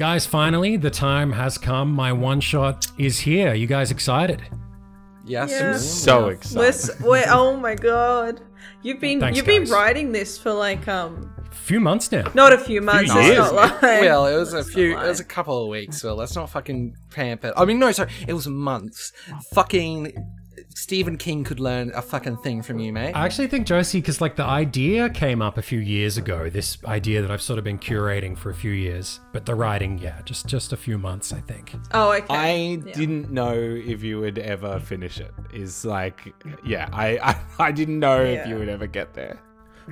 Guys, finally, the time has come. My one shot is here. You guys excited? Yes. Yeah. So excited. Let's wait. Oh my god, you've been Thanks, you've been writing this for like um few months now. not a few months. years, it's not like Well, it was a few. It was a couple of weeks. Well, let's not fucking pamper. I mean, no, sorry. It was months. Fucking Stephen King could learn a fucking thing from you, mate. I actually think Josie, because like the idea came up a few years ago. This idea that I've sort of been curating for a few years, but the writing, yeah, just just a few months, I think. Oh, okay. I Yeah. didn't know if you would ever finish it. Is like, yeah, I I, I didn't know if you would ever get there.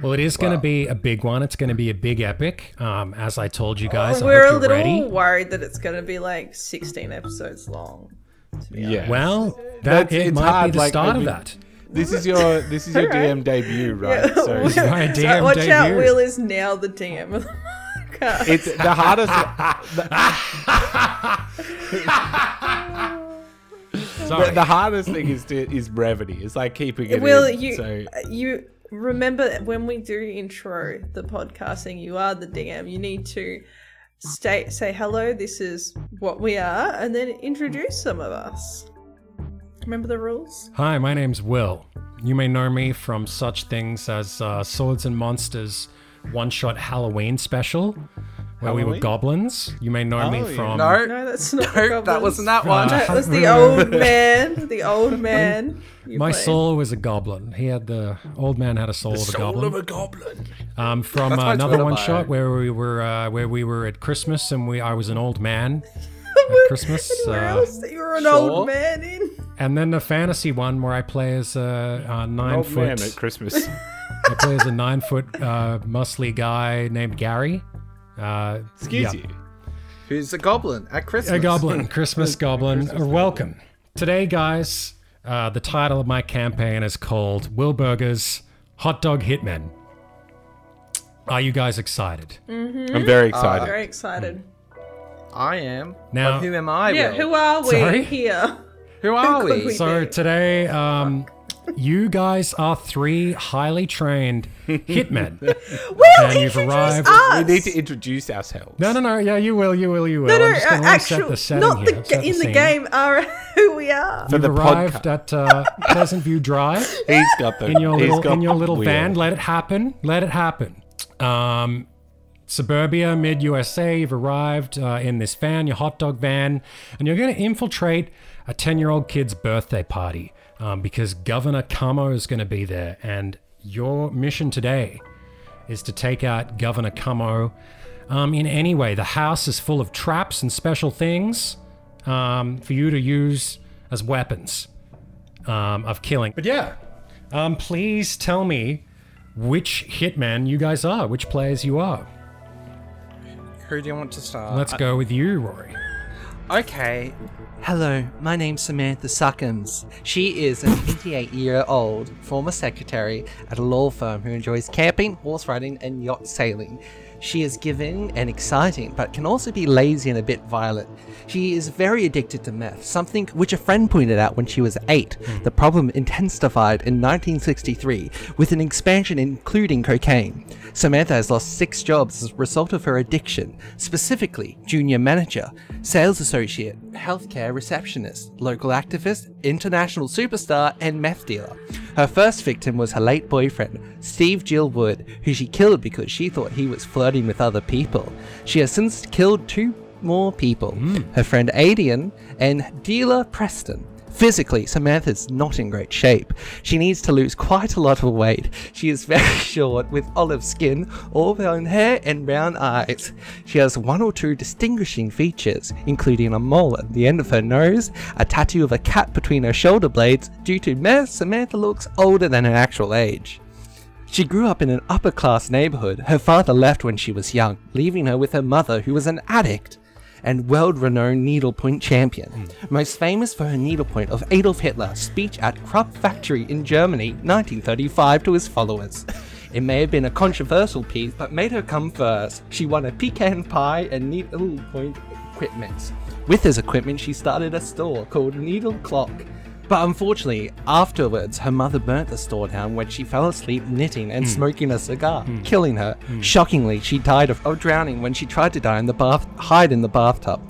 Well, it is going to be a big one. It's going to be a big epic. Um, as I told you guys, I We're a little ready. worried that it's going to be like 16 episodes long. To be Yeah. Well, that That's- it it's might hard, be the like, start I of mean- that. This is your this is your DM debut, right? Yeah. So This is my So DM watch out, debut. Will is now the DM of the podcast. it's the hardest. Sorry. The, the hardest thing is to, is brevity. It's like keeping it. Will in, you So uh, you remember when we do intro the podcasting? You are the DM. You need to state say hello. This is what we are, and then introduce some of us. Remember the rules? Hi, my name's Will. You may know me from such things as uh, Swords and Monsters one shot Halloween special, where we were Halloween? goblins. You may know me Oh, yeah. from. no, No, that's not. no, that wasn't that one. That was the old man. The old man. My played. soul was a goblin. He had the old man had a soul of a goblin. a goblin. Um, from uh, another one bio. shot where we were uh, where we were at Christmas and we I was an old man at Christmas. Where Uh, else that you were an sure. old man in? and then the fantasy one where I play as a, a nine old man foot. at Christmas. I play as a nine foot uh, muscly guy named Gary. Uh, Excuse yeah. you. Who's a goblin at Christmas? A goblin, Christmas goblin. Uh, Welcome. Today, guys, uh, the title of my campaign is called Will Burger's Hot Dog Hitmen. Are you guys excited? I'm very excited. Very excited. I am. Now- But who am I? Yeah, Will? who are we Sorry? here? Who are could we? we- So today, um, you guys are three highly trained hitmen. Will And you've introduce arrived- us. We need to introduce ourselves. No, no, no. Yeah, you will. You will. You will. no, no, I'm just uh, going to set actual, the setting not the here. ga- set in the scene. game are who we are. For You've the arrived podcast. at uh, Pleasant View Drive. He's got the in your he's little got in your little wheel. van. Let it happen. Let it happen. Um, suburbia, mid USA. You've arrived uh, in this van, your hot dog van, and you're going to infiltrate a ten-year-old kid's birthday party um, because Governor Camo is going to be there, and your mission today is to take out Governor Camo. Um, in any way, the house is full of traps and special things um, for you to use as weapons um, of killing. But yeah, um, please tell me which hitman you guys are, which players you are. Who do you want to start? Let's go with you, Rory. Okay. Hello, my name's Samantha Suckums. She is an 28 year old former secretary at a law firm who enjoys camping, horse riding, and yacht sailing. She is giving and exciting, but can also be lazy and a bit violent. She is very addicted to meth, something which a friend pointed out when she was 8. Hmm. The problem intensified in 1963 with an expansion including cocaine. Samantha has lost six jobs as a result of her addiction, specifically junior manager, sales associate, healthcare receptionist, local activist, international superstar, and meth dealer. Her first victim was her late boyfriend, Steve Jill Wood, who she killed because she thought he was flirting with other people. She has since killed two more people hmm. her friend Adian and dealer Preston. Physically, Samantha's not in great shape. She needs to lose quite a lot of weight. She is very short, with olive skin, all brown hair, and brown eyes. She has one or two distinguishing features, including a mole at the end of her nose, a tattoo of a cat between her shoulder blades. Due to meth, Samantha looks older than her actual age. She grew up in an upper class neighborhood. Her father left when she was young, leaving her with her mother, who was an addict and world renowned needlepoint champion. Hmm. Most famous for her needlepoint of Adolf Hitler's speech at Krupp Factory in Germany, 1935, to his followers. It may have been a controversial piece, but made her come first. She won a pecan pie and needlepoint equipment. With this equipment, she started a store called Needle Clock. But unfortunately, afterwards, her mother burnt the store down when she fell asleep knitting and hmm. smoking a cigar, hmm. killing her. Hmm. Shockingly, she died of, of drowning when she tried to die in the bath, hide in the bathtub.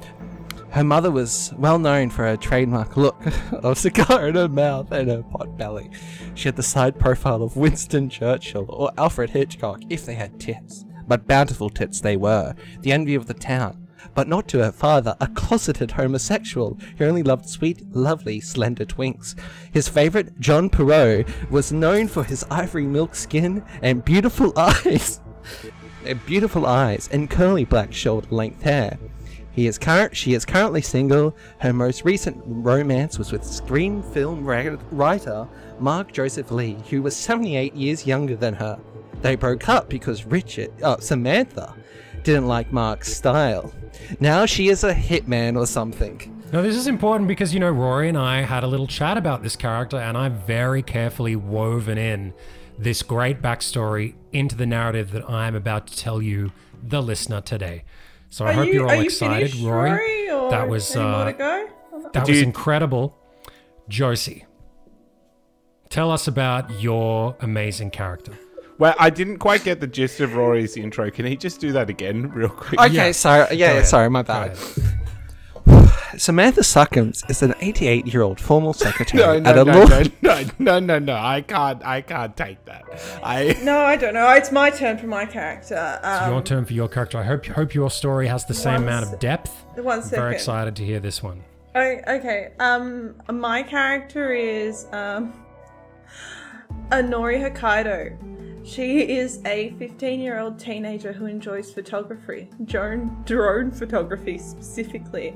Her mother was well known for her trademark look of cigar in her mouth and her pot belly. She had the side profile of Winston Churchill or Alfred Hitchcock if they had tits. But bountiful tits they were, the envy of the town. But not to her father, a closeted homosexual who only loved sweet, lovely, slender twinks. His favorite, John Perot, was known for his ivory milk skin and beautiful eyes. beautiful eyes and curly black shoulder length hair. He is current. She is currently single. Her most recent romance was with screen film writer Mark Joseph Lee, who was 78 years younger than her. They broke up because Richard, uh, Samantha, didn't like Mark's style. Now she is a hitman or something. Now, this is important because, you know, Rory and I had a little chat about this character, and I've very carefully woven in this great backstory into the narrative that I'm about to tell you, the listener, today. So I Are hope you, you're all are excited, finished, Rory. Rory, or that was uh, to go? that was Dude. incredible. Josie, tell us about your amazing character. Well, I didn't quite get the gist of Rory's intro. Can he just do that again, real quick? Okay, Yeah. sorry. Yeah, ahead. sorry, my bad. Samantha Suckums is an 88 year old formal secretary No, no, at a no, law. no, no, no, no, no. I can't. I can't take that. I. No, I don't know. It's my turn for my character. Um, your turn for your character. I hope hope your story has the same amount of depth. one I'm very excited to hear this one. Oh, okay. Um, my character is um, Anori Hokkaido. She is a 15-year-old teenager who enjoys photography, drone drone photography specifically,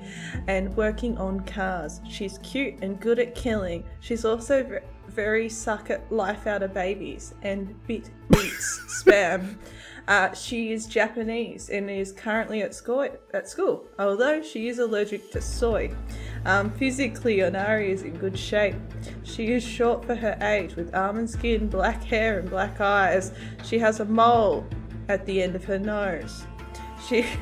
and working on cars. She's cute and good at killing. She's also ve- very suck at life out of babies and bit eats spam. Uh, she is Japanese and is currently at school. At school, although she is allergic to soy. Um, physically, Onari is in good shape. She is short for her age, with almond skin, black hair, and black eyes. She has a mole at the end of her nose. She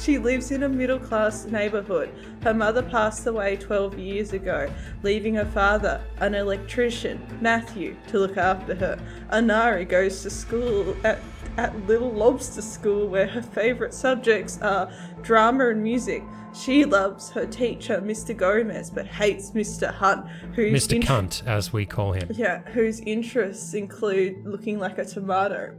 she lives in a middle class neighborhood. Her mother passed away 12 years ago, leaving her father, an electrician, Matthew, to look after her. Anari goes to school at, at Little Lobster School, where her favorite subjects are drama and music. She loves her teacher, Mr. Gomez, but hates Mr. Hunt, who's Mr. in- Cunt, as we call him. yeah, whose interests include looking like a tomato.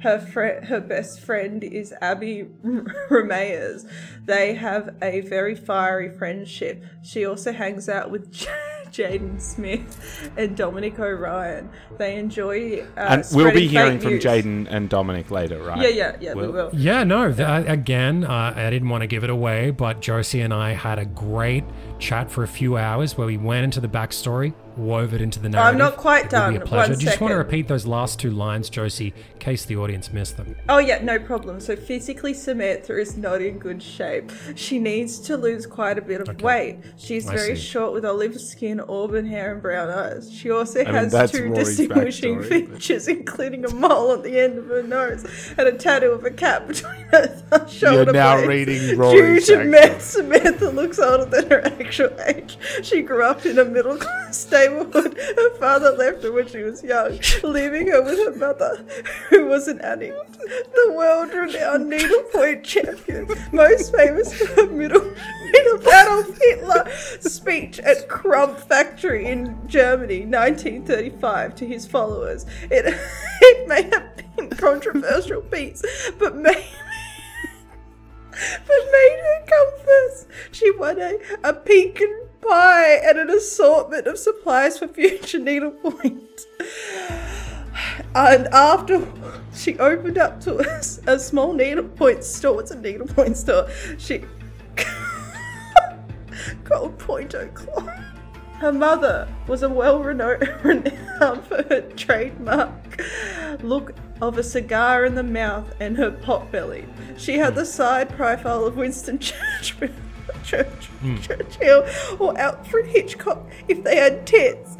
Her friend, her best friend is Abby Ramirez. They have a very fiery friendship. She also hangs out with Jaden Smith and Dominic O'Ryan. They enjoy. Uh, and we'll be hearing from news. Jaden and Dominic later, right? Yeah, yeah, yeah. we We'll- Yeah, no, th- again, uh, I didn't want to give it away, but Josie and I had a great chat for a few hours where we went into the backstory, wove it into the narrative. I'm not quite It would Be a done. pleasure. One Do you just want to repeat those last two lines, Josie, in case the audience missed them? Oh yeah, no problem. So physically, Samantha is not in good shape. She needs to lose quite a bit of weight. She's I very see. short with olive skin, auburn hair, and brown eyes. She also mean, has that's two Rory's distinguishing backstory, but- features, including a mole at the end of her nose and a tattoo of a cat between her th- shoulder now blades. reading Due Rory's to backstory. Matt, Samantha looks older than her actual age. She grew up in a middle class Her father left her when she was young, leaving her with her mother, who was an addict. The world renowned needlepoint champion, most famous for her middle middle Adolf Hitler speech at Crump Factory in Germany, 1935, to his followers. It, it may have been controversial piece, but maybe but made her come first. She won a, a pecan pie and an assortment of supplies for future needlepoint. And after she opened up to us a small needlepoint store, it's a needlepoint store, she called Point O'Clock. Her mother was a well renowned for her trademark look of a cigar in the mouth and her pot belly. She had the side profile of Winston Churchill. Church, hmm. Churchill or Alfred Hitchcock if they had tits,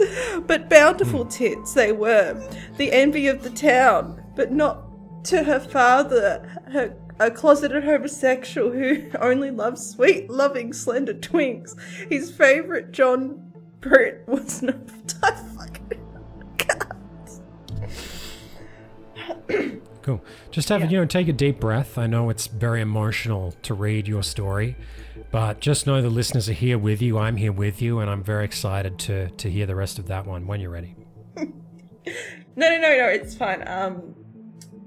but bountiful hmm. tits they were. The envy of the town, but not to her father, her, a closeted homosexual who only loves sweet, loving, slender twinks. His favourite John Brute was not. I fucking. Cool. Just have you know, take a deep breath. I know it's very emotional to read your story, but just know the listeners are here with you. I'm here with you, and I'm very excited to to hear the rest of that one when you're ready. No, no, no, no, it's fine. Um,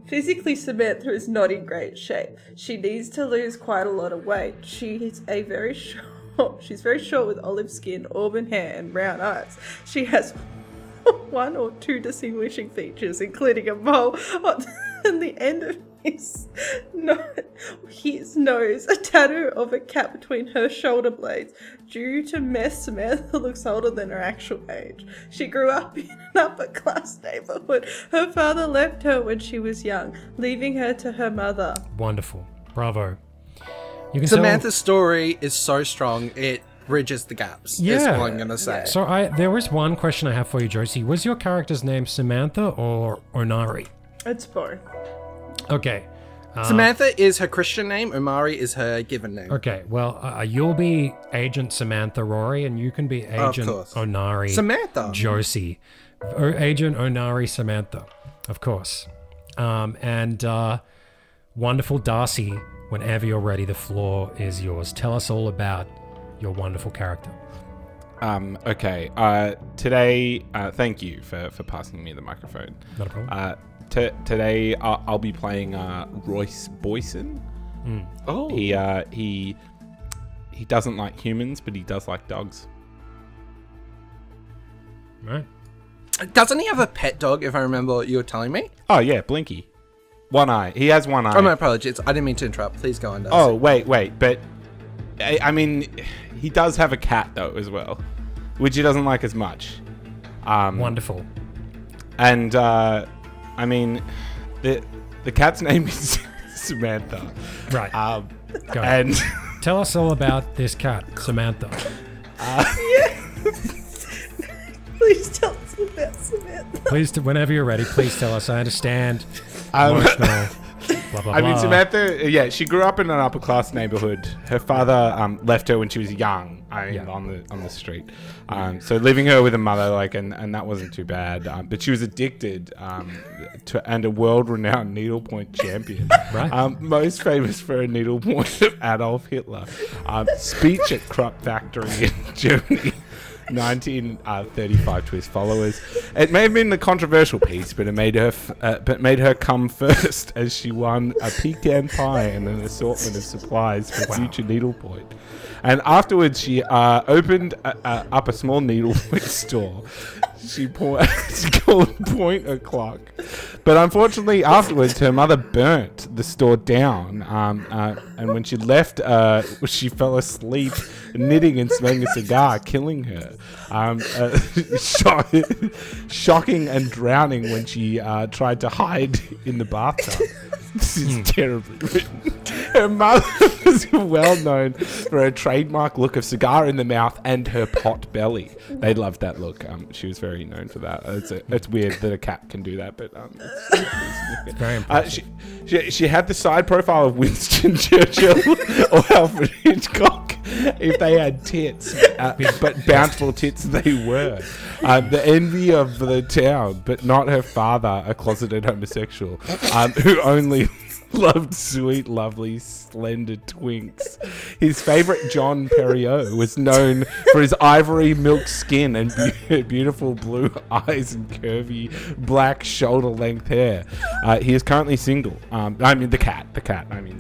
physically, Samantha is not in great shape. She needs to lose quite a lot of weight. She is a very short. She's very short with olive skin, auburn hair, and brown eyes. She has one or two distinguishing features, including a mole on the end of his, no- his nose, a tattoo of a cat between her shoulder blades. Due to mess, Samantha looks older than her actual age. She grew up in an upper class neighborhood. Her father left her when she was young, leaving her to her mother. Wonderful. Bravo. You can tell- Samantha's story is so strong it bridges the gaps. Yeah, is what I'm gonna say. So I there was one question I have for you, Josie. Was your character's name Samantha or Onari? It's both. Okay. Uh, Samantha is her Christian name. Omari is her given name. Okay, well, uh, you'll be Agent Samantha Rory, and you can be Agent course. Onari Samantha. Josie. Or Agent Onari Samantha, of course. Um, and uh, wonderful Darcy, whenever you're ready, the floor is yours. Tell us all about your wonderful character. Um, okay. Uh, today, uh, thank you for, for passing me the microphone. Not a problem. Uh, t- today, I'll, I'll be playing uh, Royce Boyson. Oh, He uh, he he doesn't like humans, but he does like dogs. right. doesn't he have a pet dog? If I remember what you were telling me. Oh yeah, Blinky. One eye. He has one eye. Oh, my apologies. I didn't mean to interrupt. Please go on. Darcy. Oh wait, wait, but I, I mean, he does have a cat though as well, which he doesn't like as much. Um, Wonderful. and uh, I mean, the the cat's name is Samantha. Right. Um, Go ahead. and Tell us all about this cat, Samantha. Please tell us about Samantha. Please, whenever you're ready, please tell us. I understand. um, Emotional. Blah, blah, I mean, blah. Samantha, yeah, she grew up in an upper class neighborhood. Her father um, left her when she was young, I mean, Yeah. on the on the street. Um, so leaving her with a mother, like, and, and that wasn't too bad. Um, but she was addicted um, to and a world renowned needlepoint champion. Right. Um, most famous for her needlepoint of Adolf Hitler. Um, speech at Krupp Factory in Germany. 1935 to his followers. It may have been the controversial piece, but it made her, f- uh, but made her come first as she won a pecan pie and an assortment of supplies for future needlepoint. And afterwards, she uh, opened uh, uh, up a small needlework store. She, po- she called Point O'Clock. But unfortunately, afterwards, her mother burnt the store down. Um, uh, and when she left, uh, she fell asleep knitting and smoking a cigar, killing her. Um, uh, shock- shocking and drowning when she uh, tried to hide in the bathtub. This is terribly written. Her mother was well known for her trademark look of cigar in the mouth and her pot belly. They loved that look. Um, she was very known for that. It's, a, it's weird that a cat can do that, but um, it's, Very uh, she, she, she had the side profile of Winston Churchill or Alfred Hitchcock if they had tits, uh, but bountiful tits they were. Uh, the envy of the town, but not her father, a closeted homosexual, um, who only loved sweet, lovely, slender twinks. His favorite John Perriot was known for his ivory milk skin and be- beautiful blue eyes and curvy black shoulder length hair. Uh, he is currently single. Um, I mean, the cat, the cat. I mean,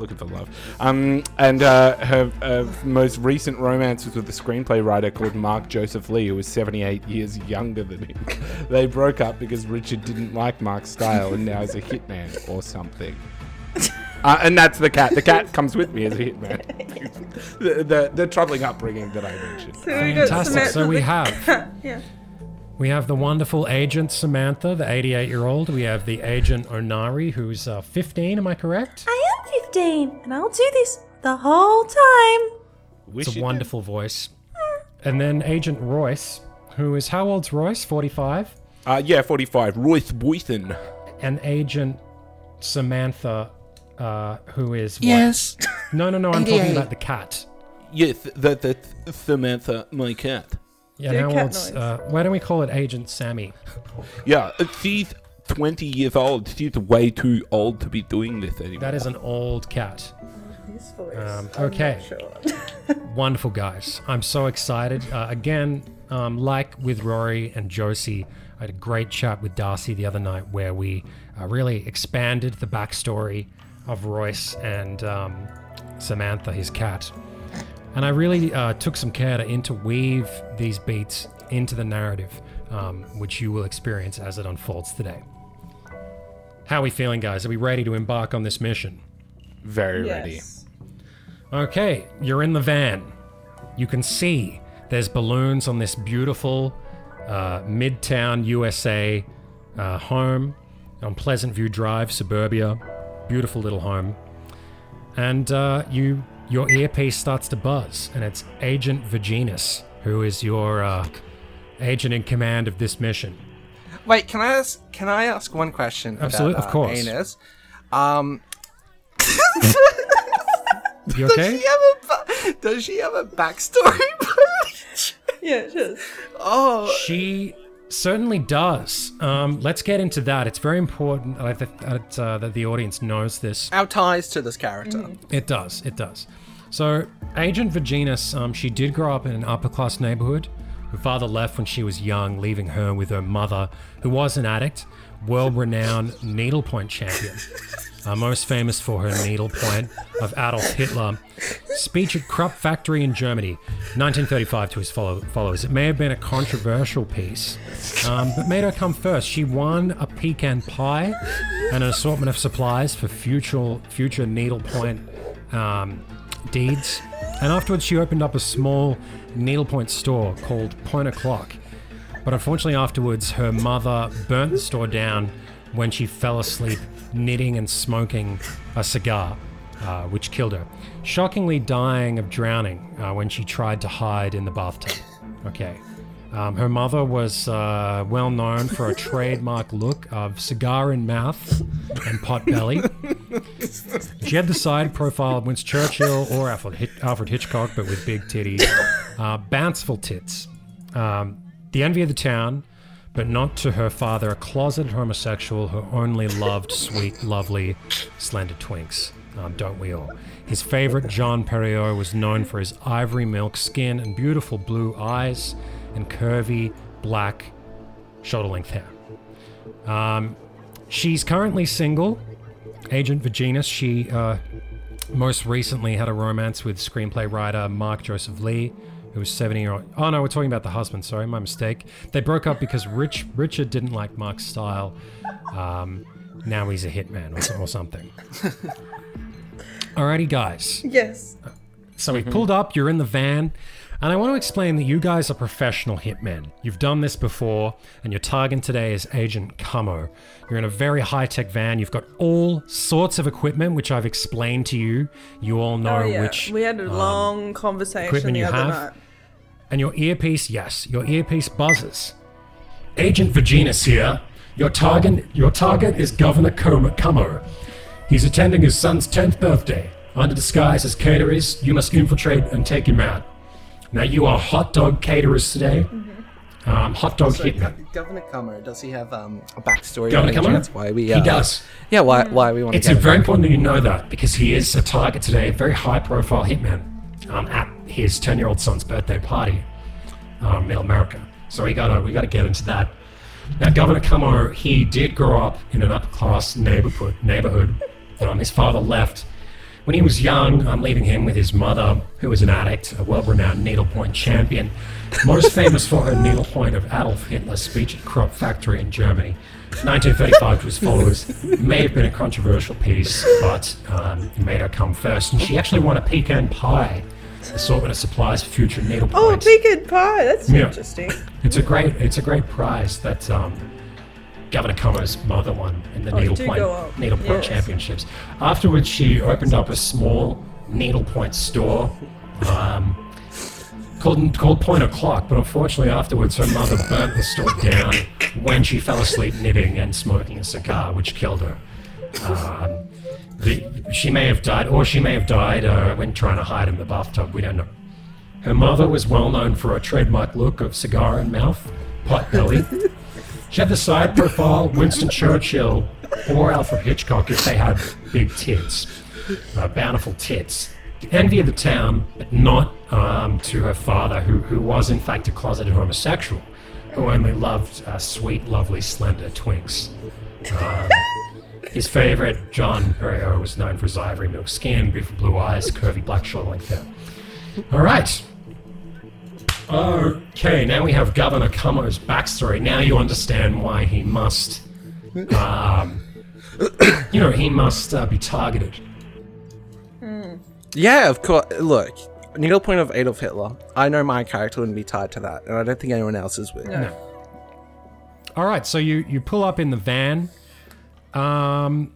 this is- looking for love. Um, and uh, her uh, most recent romance was with a screenplay writer called Mark Joseph Lee, who was 78 years younger than him. they broke up because Richard didn't like Mark's style and now is a hitman or something. Uh, and that's the cat. The cat comes with me as a hitman. the, the, the troubling upbringing that I mentioned. So Fantastic. So we have cat. Yeah. We have the wonderful agent Samantha, the 88 year old. We have the agent Onari, who's uh, 15. Am I correct? I am 15, and I'll do this the whole time. Wish It's a you wonderful voice. And then Agent Royce, who is how old's Royce? 45. did. Uh, yeah, 45. Royce Boyton. And Agent Samantha, uh, who is what? Yes. No, no, no. I'm talking about the cat. Yes, the, the, Samantha, my cat. Yeah, Do how cat old's, noise. uh, why don't we call it Agent Sammy? Yeah, uh, she's 20 years old. She's way too old to be doing this anymore. That is an old cat. His voice. Um, I'm okay. not sure. Wonderful, guys. I'm so excited. Uh, again, um, like with Rory and Josie, I had a great chat with Darcy the other night where we uh, really expanded the backstory of Royce and um, Samantha, his cat. And I really uh, took some care to interweave these beats into the narrative, um, which you will experience as it unfolds today. How are we feeling, guys? Are we ready to embark on this mission? Very ready. Okay, you're in the van. You can see there's balloons on this beautiful uh, midtown USA uh, home on Pleasant View Drive, suburbia. Beautiful little home. And uh, you, your earpiece starts to buzz, and it's Agent Virginus, who is your uh, agent in command of this mission. Wait, can I ask? Can I ask one question? Absolute- about, of course. Uh, Anus? Um, You does she have a does she have a backstory? Yeah, just. oh, She certainly does. Um, let's get into that. It's very important uh, that, that, uh, that the audience knows this. our ties to this character. It does. It does. So, Agent Virginus, um, she did grow up in an upper class neighborhood. Her father left when she was young, leaving her with her mother, who was an addict, world renowned needlepoint champion. Uh, most famous for her needlepoint of Adolf Hitler. Speech at Krupp Factory in Germany, 1935 to his follow- followers. It may have been a controversial piece, um, but made her come first. She won a pecan pie and an assortment of supplies for future future needlepoint um, deeds. And afterwards, she opened up a small needlepoint store called Point O'Clock. But unfortunately, afterwards, her mother burnt the store down when she fell asleep knitting and smoking a cigar, uh, which killed her. Shockingly dying of drowning uh, when she tried to hide in the bathtub. Okay. Um, her mother was uh, well known for a trademark look of cigar in mouth and pot belly. She had the side profile of Winston Churchill or Alfred, Hit- Alfred Hitchcock, but with big titties. Uh, bounceful tits. Um, the envy of the town, but not to her father, a closeted homosexual who only loved sweet, lovely, slender twinks. Um, don't we all? His favorite, John Perriot, was known for his ivory milk skin and beautiful blue eyes and curvy, black, shoulder length hair. Um, she's currently single. Agent Virginus, she uh, most recently had a romance with screenplay writer Mark Joseph Lee, who was 70 year old. Oh no, we're talking about the husband. Sorry, my mistake. They broke up because Rich Richard didn't like Mark's style. Um, now he's a hitman or, or something. Alrighty, guys. Yes. So we pulled up, you're in the van, and I want to explain that you guys are professional hitmen. You've done this before, and your target today is Agent Camo. You're in a very high tech van, you've got all sorts of equipment, which I've explained to you. You all know Oh, yeah. which. we had a um, long conversation equipment the you other have? night. And your earpiece, yes, your earpiece buzzes. Agent Virginus here. Your target, your target is Governor Como. Como. He's attending his son's 10th birthday. Under disguise as caterers, you must infiltrate and take him out. Now you are hot dog caterers today. Um, hot dog hitmen. Governor Comer, does he have um, a backstory? Governor by any Como? chance? Why we? He Uh, does. Yeah, why? Why we want to? It's get very him? important that you know that because he is a target today, a very high profile hitman um, at his 10 year old son's birthday party um, in America. So we gotta, we gotta get into that. Now, Governor Camo, he did grow up in an upper class neighborhood. neighborhood. Um, his father left when he was young, I'm leaving him with his mother, who was an addict, a world renowned needlepoint champion, most famous for her needlepoint of Adolf Hitler's speech at Krupp Factory in Germany. 1935 to his followers may have been a controversial piece, but um, it made her come first. And she actually won a pecan pie assortment of supplies for future needlepoints. Oh, pecan pie. That's Yeah. interesting. It's a great, it's a great prize that um, Governor Como's mother won in the Oh, needlepoint needlepoint Yes. championships. Afterwards, she opened up a small needlepoint store um, called called Point O'clock. But unfortunately, afterwards, her mother burnt the store down when she fell asleep knitting and smoking a cigar, which killed her. Um, the, she may have died, or she may have died uh, when trying to hide in the bathtub. We don't know. Her mother was well known for her trademark look of cigar in mouth, pot belly. She had the side profile Winston Churchill or Alfred Hitchcock if they had big tits, uh, bountiful tits. Envy of the town, but not um, to her father, who, who was in fact a closeted homosexual, who only loved uh, sweet, lovely, slender twinks. Um, his favorite, John Perriot, was known for his ivory milk skin, beautiful blue eyes, curvy black shoulder length hair. All right. Okay, now we have Governor Cumo's backstory. Now you understand why he must, um, you know, he must uh, be targeted. Yeah, of course. Look, needlepoint of Adolf Hitler. I know my character wouldn't be tied to that, and I don't think anyone else's would. All right, so you you pull up in the van. Um,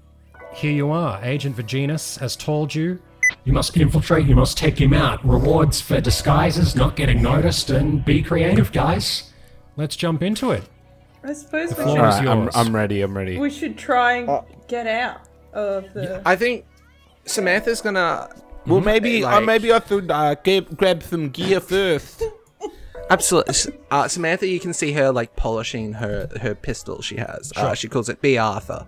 here you are. Agent Virginus has told you. You must infiltrate. You must take him out. Rewards for disguises, not getting noticed, and be creative, guys. Let's jump into it. I suppose we floor should, is Alright, I'm, yours. I'm ready. I'm ready. we should try and get out of the. I think Samantha's gonna. Well, maybe uh, like- maybe I should uh, grab, grab some gear first. Absolutely. Uh, Samantha, you can see her like polishing her her pistol she has. Uh, she calls it Bea Arthur.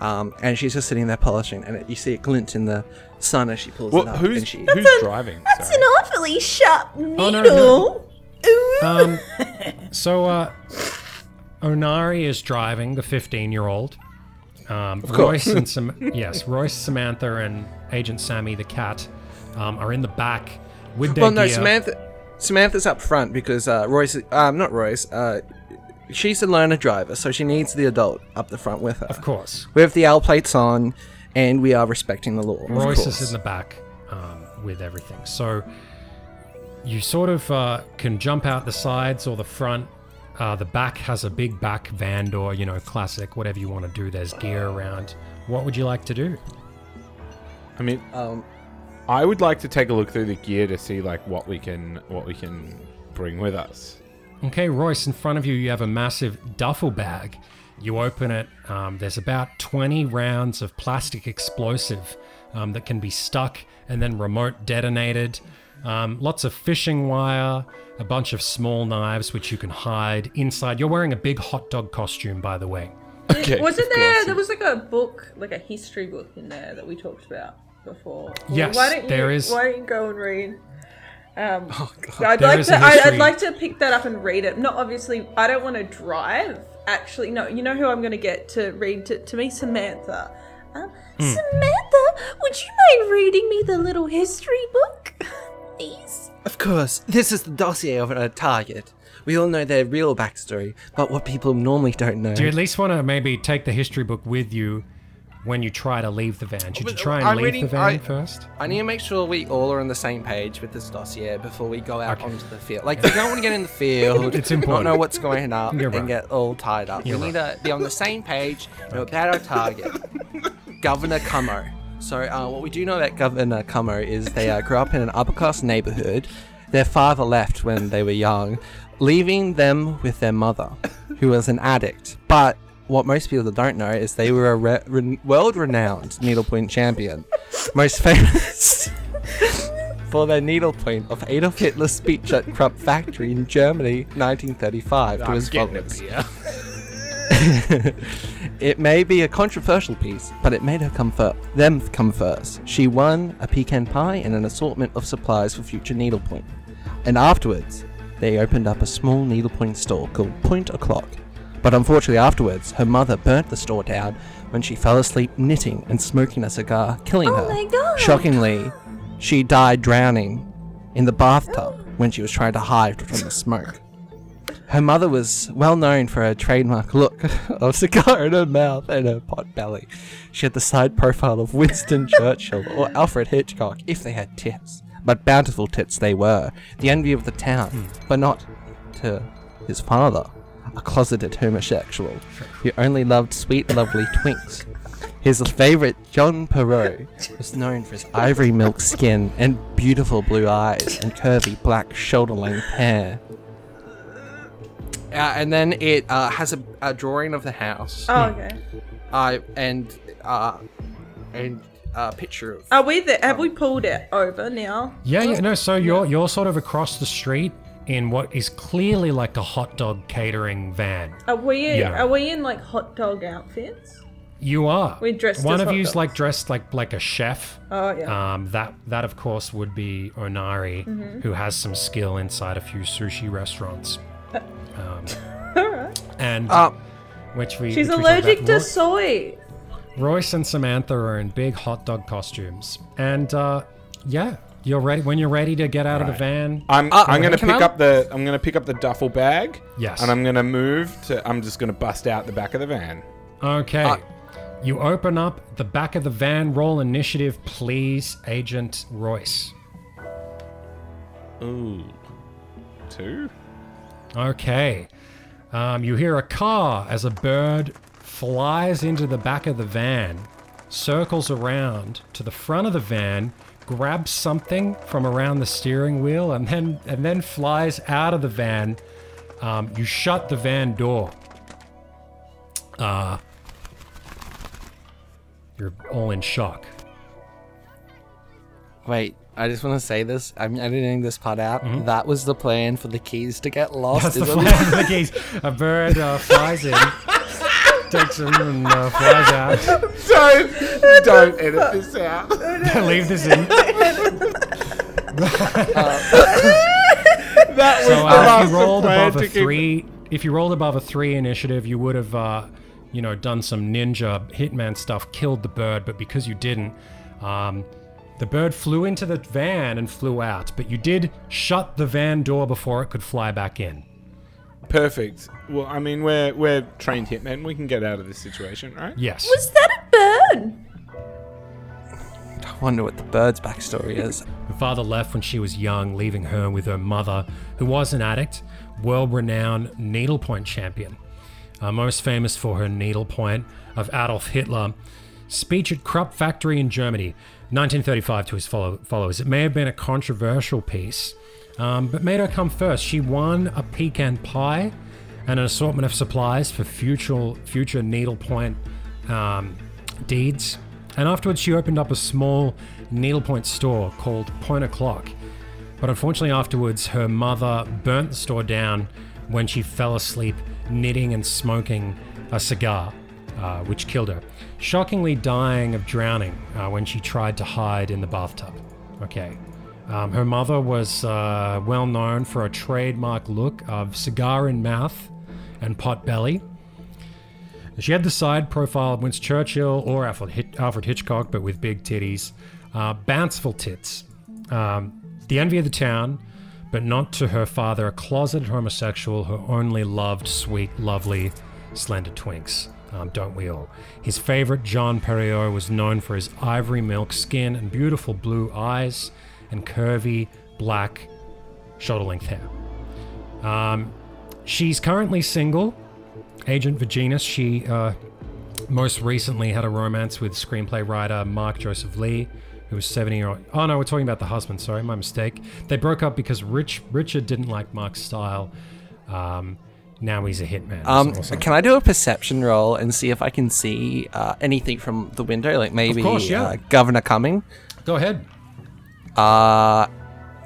Um, and she's just sitting there polishing, and it, you see it glint in the sun as she pulls Well, it up. who's and she, who's driving? That's Sorry. an awfully sharp needle. no, no. Ooh. Um, so uh, Onari is driving the 15-year-old. Um, Royce and Sam- yes, Royce, Samantha, and Agent Sammy the cat um, are in the back with their well, no, gear. Samantha. Samantha's up front because uh, Royce, um, not Royce. Uh, she's a learner driver, so she needs the adult up the front with her. Of course, We have the L plates on, and we are respecting the law. Royce is in the back um, with everything. So you sort of uh, can jump out the sides or the front. Uh, the back has a big back van door, you know, classic. Whatever you want to do, there's gear around. What would you like to do? I mean, Um, I would like to take a look through the gear to see like what we can what we can bring with us. Okay, Royce, in front of you, you have a massive duffel bag. You open it, um, there's about 20 rounds of plastic explosive um, that can be stuck and then remote detonated. Um, lots of fishing wire, a bunch of small knives which you can hide inside. You're wearing a big hot dog costume, by the way. Okay. Wasn't there? course. There was like a book, like a history book in there that we talked about before. Well, Yes, why don't there you, is- Why don't you go and read? Um, I'd There like is to. a I, I'd history- like to pick that up and read it. Not obviously. I don't want to drive. Actually, no. You know who I'm going to get to read to, to me, Samantha. Um, Hmm. Samantha, would you mind reading me the little history book? Please? Of course, this is the dossier of a target. We all know their real backstory, but what people normally don't know. Do you at least want to maybe take the history book with you when you try to leave the van? Should you try and I'm leave the van I- first? I need to make sure we all are on the same page with this dossier before we go out onto the field. Like, we don't want to get in the field, It's important. not know what's going on, You're and right. get all tied up. You're we need to be on the same page know about our target, Governor Cummo. So, uh, what we do know about Governor Cummo is they uh, grew up in an upper class neighborhood. Their father left when they were young, leaving them with their mother, who was an addict. But what most people don't know is they were a re- re- world renowned needlepoint champion. Most famous for their needlepoint of Adolf Hitler's speech at Krupp factory in Germany, 1935, to I'm his followers. It may be a controversial piece, but it made her come fir- them come first. She won a pecan pie and an assortment of supplies for future needlepoint. And afterwards, they opened up a small needlepoint store called Point O'Clock. But unfortunately, afterwards, her mother burnt the store down when she fell asleep knitting and smoking a cigar, killing Oh her. my God. Shockingly, she died drowning in the bathtub when she was trying to hide from the smoke. Her mother was well known for her trademark look of cigar in her mouth and her pot belly. She had the side profile of Winston Churchill or Alfred Hitchcock if they had tits. But bountiful tits they were, the envy of the town, hmm. but not to his father, a closeted homosexual who only loved sweet, lovely twinks. His favourite, John Perot, was known for his ivory milk skin and beautiful blue eyes and curvy black shoulder length hair. Uh, and then it uh, has a, a drawing of the house. Oh, okay. Uh, and uh, and uh, picture of. Are we there? Have we pulled it over now? Yeah, yeah, no. So you're you're sort of across the street in what is clearly like a hot dog catering van. Are we? Yeah. Are we in like hot dog outfits? You are. We're dressed One as of hot you's dogs. like dressed like like a chef. Oh yeah. Um, that that of course would be Onari, Mm-hmm. who has some skill inside a few sushi restaurants. Um, All right. and Uh, which we She's which allergic about. to Roy- soy. Royce and Samantha are in big hot dog costumes, and uh, yeah, you're ready when you're ready to get out of the Right. van. I'm, Uh, I'm gonna can pick I- up the I'm gonna pick up the duffel bag. Yes. And I'm gonna move to I'm just gonna bust out the back of the van. Okay. Uh, you open up the back of the van. Roll initiative, please, Agent Royce. Ooh. Two? Okay. Um, you hear a car as a bird flies into the back of the van, circles around to the front of the van, grabs something from around the steering wheel, and then and then flies out of the van. Um, you shut the van door. Uh, you're all in shock. Wait, I just want to say this. I'm editing this part out. That was the plan for the keys to get lost. That's the plan of the keys. A bird uh, flies in, takes them, and uh, flies out. Don't don't edit this out. Leave this in. That was So the uh, if you rolled above a three, if you rolled above a three initiative, you would have, uh, you know, done some ninja hitman stuff, killed the bird. But because you didn't, um, the bird flew into the van and flew out. But you did shut the van door before it could fly back in. Perfect. Well, I mean, we're we're trained hitmen. We can get out of this situation, right? Yes. Was that a bird? I wonder what the bird's backstory is. Her father left when she was young, leaving her with her mother, who was an addict, world renowned needlepoint champion. Uh, most famous for her needlepoint of Adolf Hitler speech at Krupp factory in Germany, 1935 to his follow- followers. It may have been a controversial piece, um, but made her come first. She won a pecan pie and an assortment of supplies for future future needlepoint um, deeds. And afterwards, she opened up a small needlepoint store called Point O'Clock. But unfortunately, afterwards, her mother burnt the store down when she fell asleep knitting and smoking a cigar, uh, which killed her. Shockingly, dying of drowning uh, when she tried to hide in the bathtub. Okay. Um, her mother was uh, well known for a trademark look of cigar in mouth and pot belly. She had the side profile of Winston Churchill or Alfred, Hit- Alfred Hitchcock, but with big titties. Uh, bounceful tits. Um, the envy of the town, but not to her father, a closeted homosexual who only loved sweet, lovely, slender twinks. Um, don't we all? His favorite, John Perriot, was known for his ivory milk skin and beautiful blue eyes and curvy, black, shoulder length hair. Um, she's currently single. Agent Virginia, she uh, most recently had a romance with screenplay writer Mark Joseph Lee, who was 70 year old. Oh no, we're talking about the husband. Sorry, my mistake. They broke up because Rich Richard didn't like Mark's style. Um, now he's a hitman. Um, can I do a perception roll and see if I can see uh, anything from the window? Like maybe course, yeah. uh, Governor coming? Go ahead. Uh,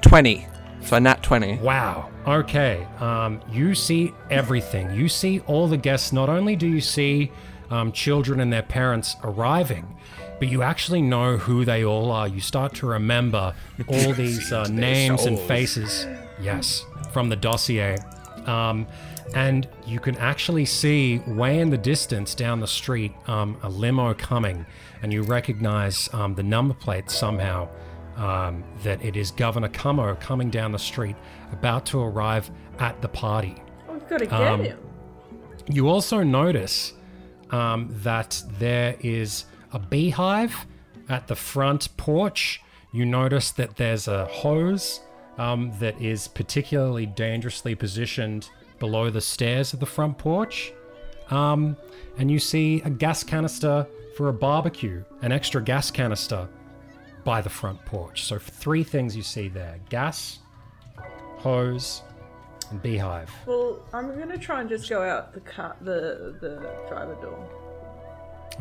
20. So a nat 20. Wow. Okay. Um, you see everything. You see all the guests. Not only do you see um, children and their parents arriving, but you actually know who they all are. You start to remember all these uh, names and faces. Yes, from the dossier. Um, and you can actually see way in the distance down the street um, a limo coming, and you recognize um, the number plate somehow um, that it is Governor Cummo coming down the street, about to arrive at the party. We've got to get Um, him. You also notice um, that there is a beehive at the front porch. You notice that there's a hose um, that is particularly dangerously positioned below the stairs of the front porch. Um, and you see a gas canister for a barbecue, an extra gas canister by the front porch. So, three things you see there gas, hose, and beehive. Well, I'm gonna try and just go out the car, the the driver door.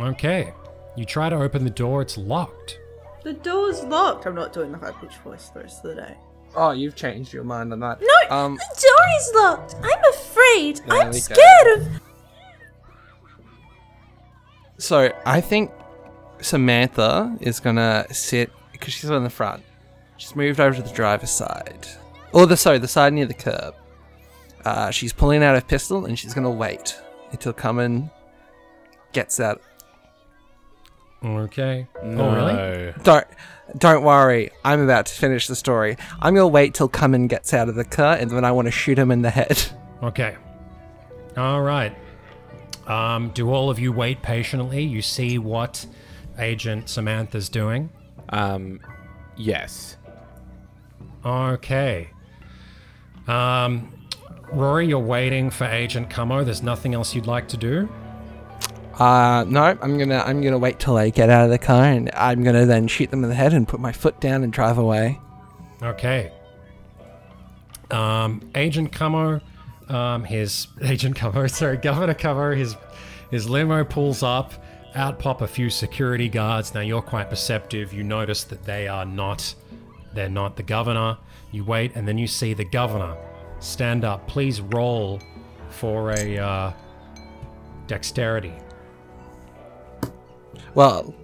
Okay. You try to open the door, it's locked. The door's locked. I'm not doing the high pitched voice the rest of the day. Oh, you've changed your mind on that. No, Um, the door is locked. I'm afraid. There I'm we go. scared of. so I think Samantha is gonna sit because she's on the front. She's moved over to the driver's side, or the sorry, the side near the curb. Uh, she's pulling out her pistol and she's gonna wait until Cummin gets out. Okay. Oh, really? No. Don't don't worry. I'm about to finish the story. I'm gonna wait till Cummin gets out of the car and then I want to shoot him in the head. Okay. All right. Um, do all of you wait patiently? You see what Agent Samantha's doing? Um, yes. Okay. Um, Rory, you're waiting for Agent Cummo. There's nothing else you'd like to do? Uh, no, I'm gonna I'm gonna wait till they get out of the car and I'm gonna then shoot them in the head and put my foot down and drive away. Okay. Um, Agent Cummo, um, his Agent Cummo, sorry, Governor Cummo, his his limo pulls up. Out pop a few security guards. Now you're quite perceptive. You notice that they are not, they're not the governor. You wait, and then you see the governor stand up. Please roll for a uh, dexterity. Well,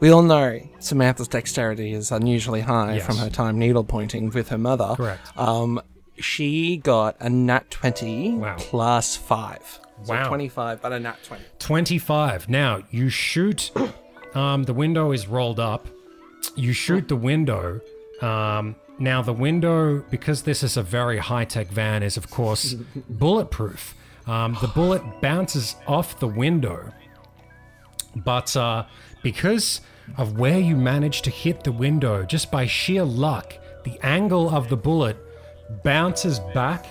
we all know Samantha's dexterity is unusually high Yes. from her time needle pointing with her mother. Correct. Um, she got a nat 20 Wow. plus 5. So Wow. 25, but a nat 20. 25. Now, you shoot. Um, the window is rolled up. You shoot the window. Um, now, the window, because this is a very high tech van, is of course bulletproof. Um, the bullet bounces off the window. But uh, because of where you managed to hit the window, just by sheer luck, the angle of the bullet bounces back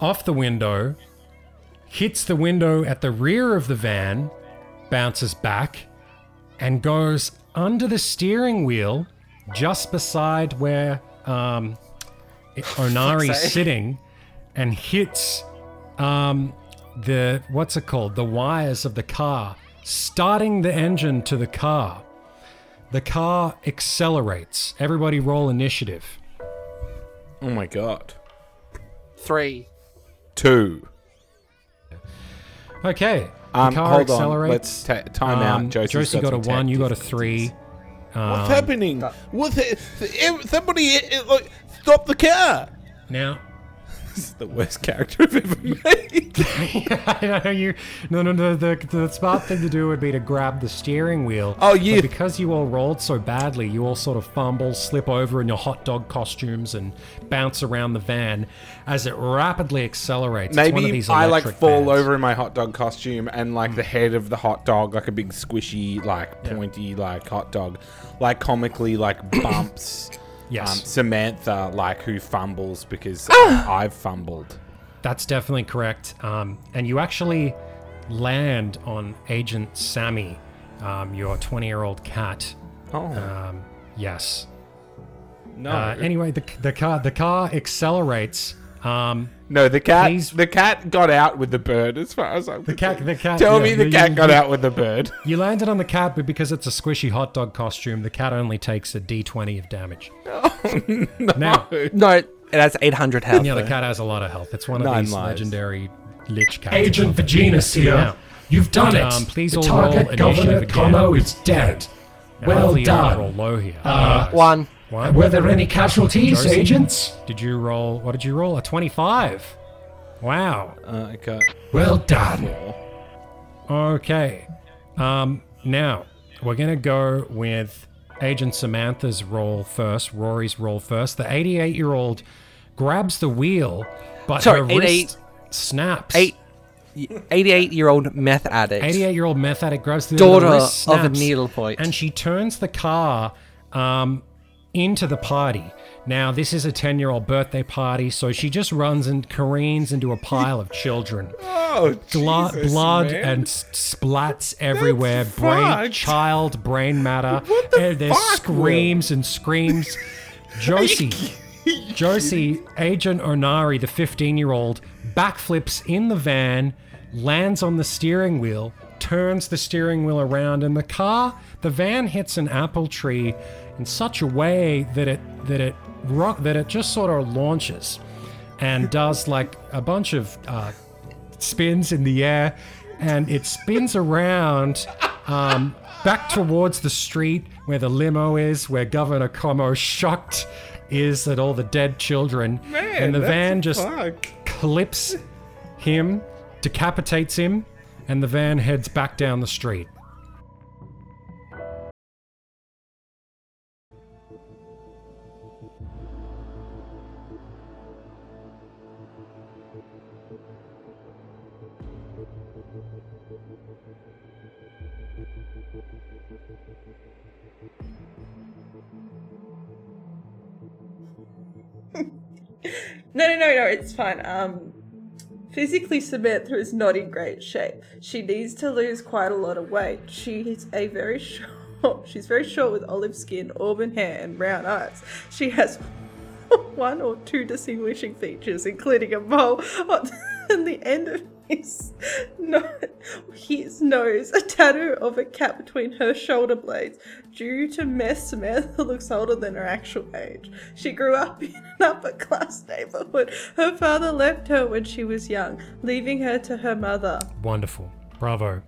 off the window hits the window at the rear of the van, bounces back, and goes under the steering wheel just beside where um, Onari's sitting and hits um, the, what's it called? The wires of the car, starting the engine to the car. The car accelerates. Everybody roll initiative. Oh my god. 3. Two. Okay. The Um, car hold on. accelerates. Let's ta- time Um, out. Josie's Josie got, a some one, you got a tactics. three. What's happening? What? The, the- somebody, uh, like, stop the car! Now, This is the worst character I've ever made. I know you. No, no, no. The, the smart thing to do would be to grab the steering wheel. Oh, But yeah. because you all rolled so badly, you all sort of fumble, slip over in your hot dog costumes, and bounce around the van as it rapidly accelerates. It's one of Maybe I like fall vans. over in my hot dog costume and like the mm. head of the hot dog, like a big squishy, like pointy, like hot dog, like comically like bumps. Yes. Um, Samantha, like who fumbles because Ah! I've fumbled. That's definitely correct. Um, and you actually land on Agent Sammy, um, your 20 year old cat. Oh Um, yes. no! Uh, anyway, the, the car the car accelerates. Um, no, the cat. please- The cat got out with the bird. As far as I'm The cat- the cat- Tell yeah, me the you- cat got you- out with the bird. you landed on the cat, but because it's a squishy hot dog costume, the cat only takes a d20 of damage. Now, No, it has 800 health. yeah, the though. cat has a lot of health. It's one of Nine these lives. legendary lich cats. Agent Virginus here. Now, You've done it. Um, please the all roll target, initiative Governor again. Como, is dead. now well hopefully you don't done. Roll low here. Uh, One. One. Were there any casualties, Josie? agents? Did you roll? What did you roll? A 25. Wow. Uh, I got Well done. Okay. Um, now we're gonna go with Agent Samantha's roll first. Rory's roll first. The 88-year-old grabs the wheel, but Sorry, her 88 wrist snaps. Eight. 88 year old meth addict. 88-year-old meth addict grabs the Daughter the wrist of a snaps, needle point. and she turns the car um, into the party. Now this is a 10-year-old birthday party, so she just runs and careens into a pile of children. oh Gla- Jesus, blood man. and s- splats everywhere. That's brain, fucked. child, brain matter. What the and there's fuck, screams and screams. Josie, Josie, Agent Onari, the 15 year old, backflips in the van, lands on the steering wheel, turns the steering wheel around, and the car, the van hits an apple tree in such a way that it that it rock that it just sort of launches and does like a bunch of uh, spins in the air, and it spins around um, back towards the street where the limo is, where Governor Como shocked is at all the dead children, and the van just clips him, decapitates him, and the van heads back down the street. No, no, no, no, it's fine. Um, physically, Samantha is not in great shape. She needs to lose quite a lot of weight. She is a very short. She's very short with olive skin, auburn hair, and brown eyes. She has one or two distinguishing features, including a mole on the end of his, no, his nose, a tattoo of a cat between her shoulder blades. Due to mess, Samantha looks older than her actual age. She grew up in an upper class neighborhood. Her father left her when she was young, leaving her to her mother. Wonderful, bravo.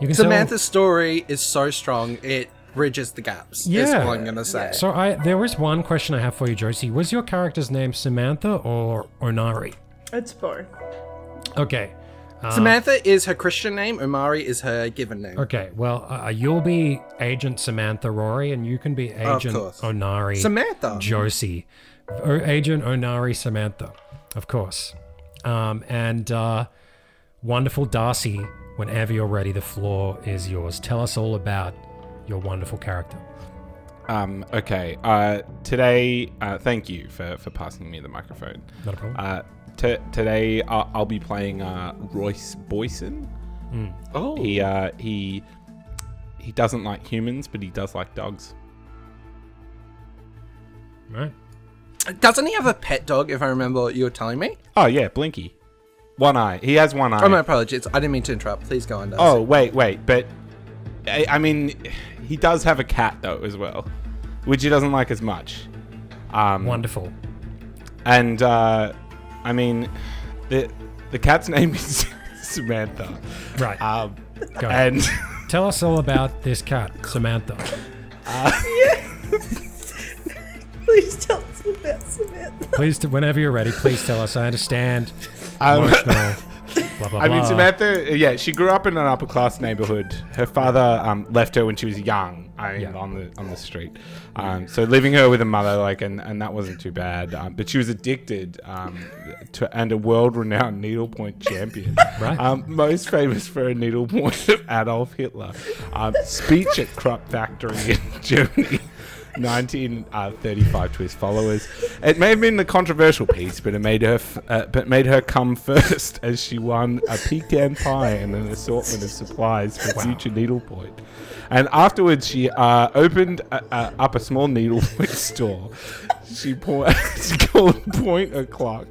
You can tell- Samantha's story is so strong it bridges the gaps. Yeah, is what I'm gonna say. So I there was one question I have for you, Josie. Was your character's name Samantha or Onari? It's both. Okay. Uh, Samantha is her Christian name. Onari is her given name. Okay, well, uh, you'll be Agent Samantha Rory, and you can be Agent course. Onari Samantha. Josie. Or Agent Onari Samantha, of course. Um, and uh, wonderful Darcy, whenever you're ready, the floor is yours. Tell us all about your wonderful character. Um, okay. Uh, today, uh, thank you for, for passing me the microphone. Not a problem. Uh, t- today, I'll, I'll be playing uh, Royce Boyson. Oh, He uh, he he doesn't like humans, but he does like dogs. right. doesn't he have a pet dog? If I remember what you were telling me. Oh yeah, Blinky. One eye. He has one eye. Oh, my apologies. I didn't mean to interrupt. Please go on. Darcy. Oh wait, wait, but I, I mean, he does have a cat though as well, which he doesn't like as much. Um, Wonderful. and uh, I mean, the the cat's name is Samantha. Right. Um, Go ahead. and Tell us all about this cat, Samantha. Please tell us about Samantha. Please, whenever you're ready, please tell us. I understand. um, Emotional. Blah, blah, I mean. Samantha, yeah, she grew up in an upper class neighborhood. Her father um, left her when she was young, I Yeah. on the on the street. Um, so leaving her with a mother, like, and, and that wasn't too bad. Um, but she was addicted um, to and a world renowned needlepoint champion. Right. Um, most famous for her needlepoint of Adolf Hitler. Um, speech at Krupp Factory in Germany. 1935 to his followers. It may have been the controversial piece, but it made her, f- uh, but made her come first as she won a pecan pie and an assortment of supplies for future needlepoint. And afterwards, she uh, opened uh, uh, up a small needlepoint store. She, po- she called Point O'Clock.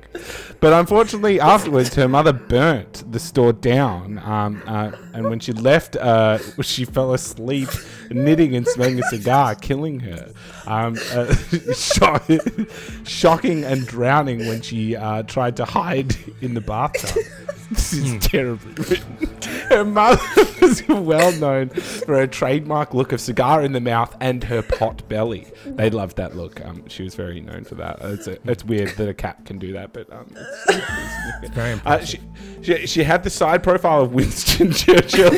But unfortunately, afterwards, her mother burnt the store down. Um, uh, and when she left, uh, she fell asleep knitting and smoking a cigar, killing her. Um, uh, shock- shocking and drowning when she uh, tried to hide in the bathtub. This is terribly written. Her mother was well known for her trademark look of cigar in the mouth and her pot belly. They loved that look. Um, she was very known for that. It's, a, it's weird that a cat can do that, but um, it's, Very uh, she, she, she had the side profile of Winston Churchill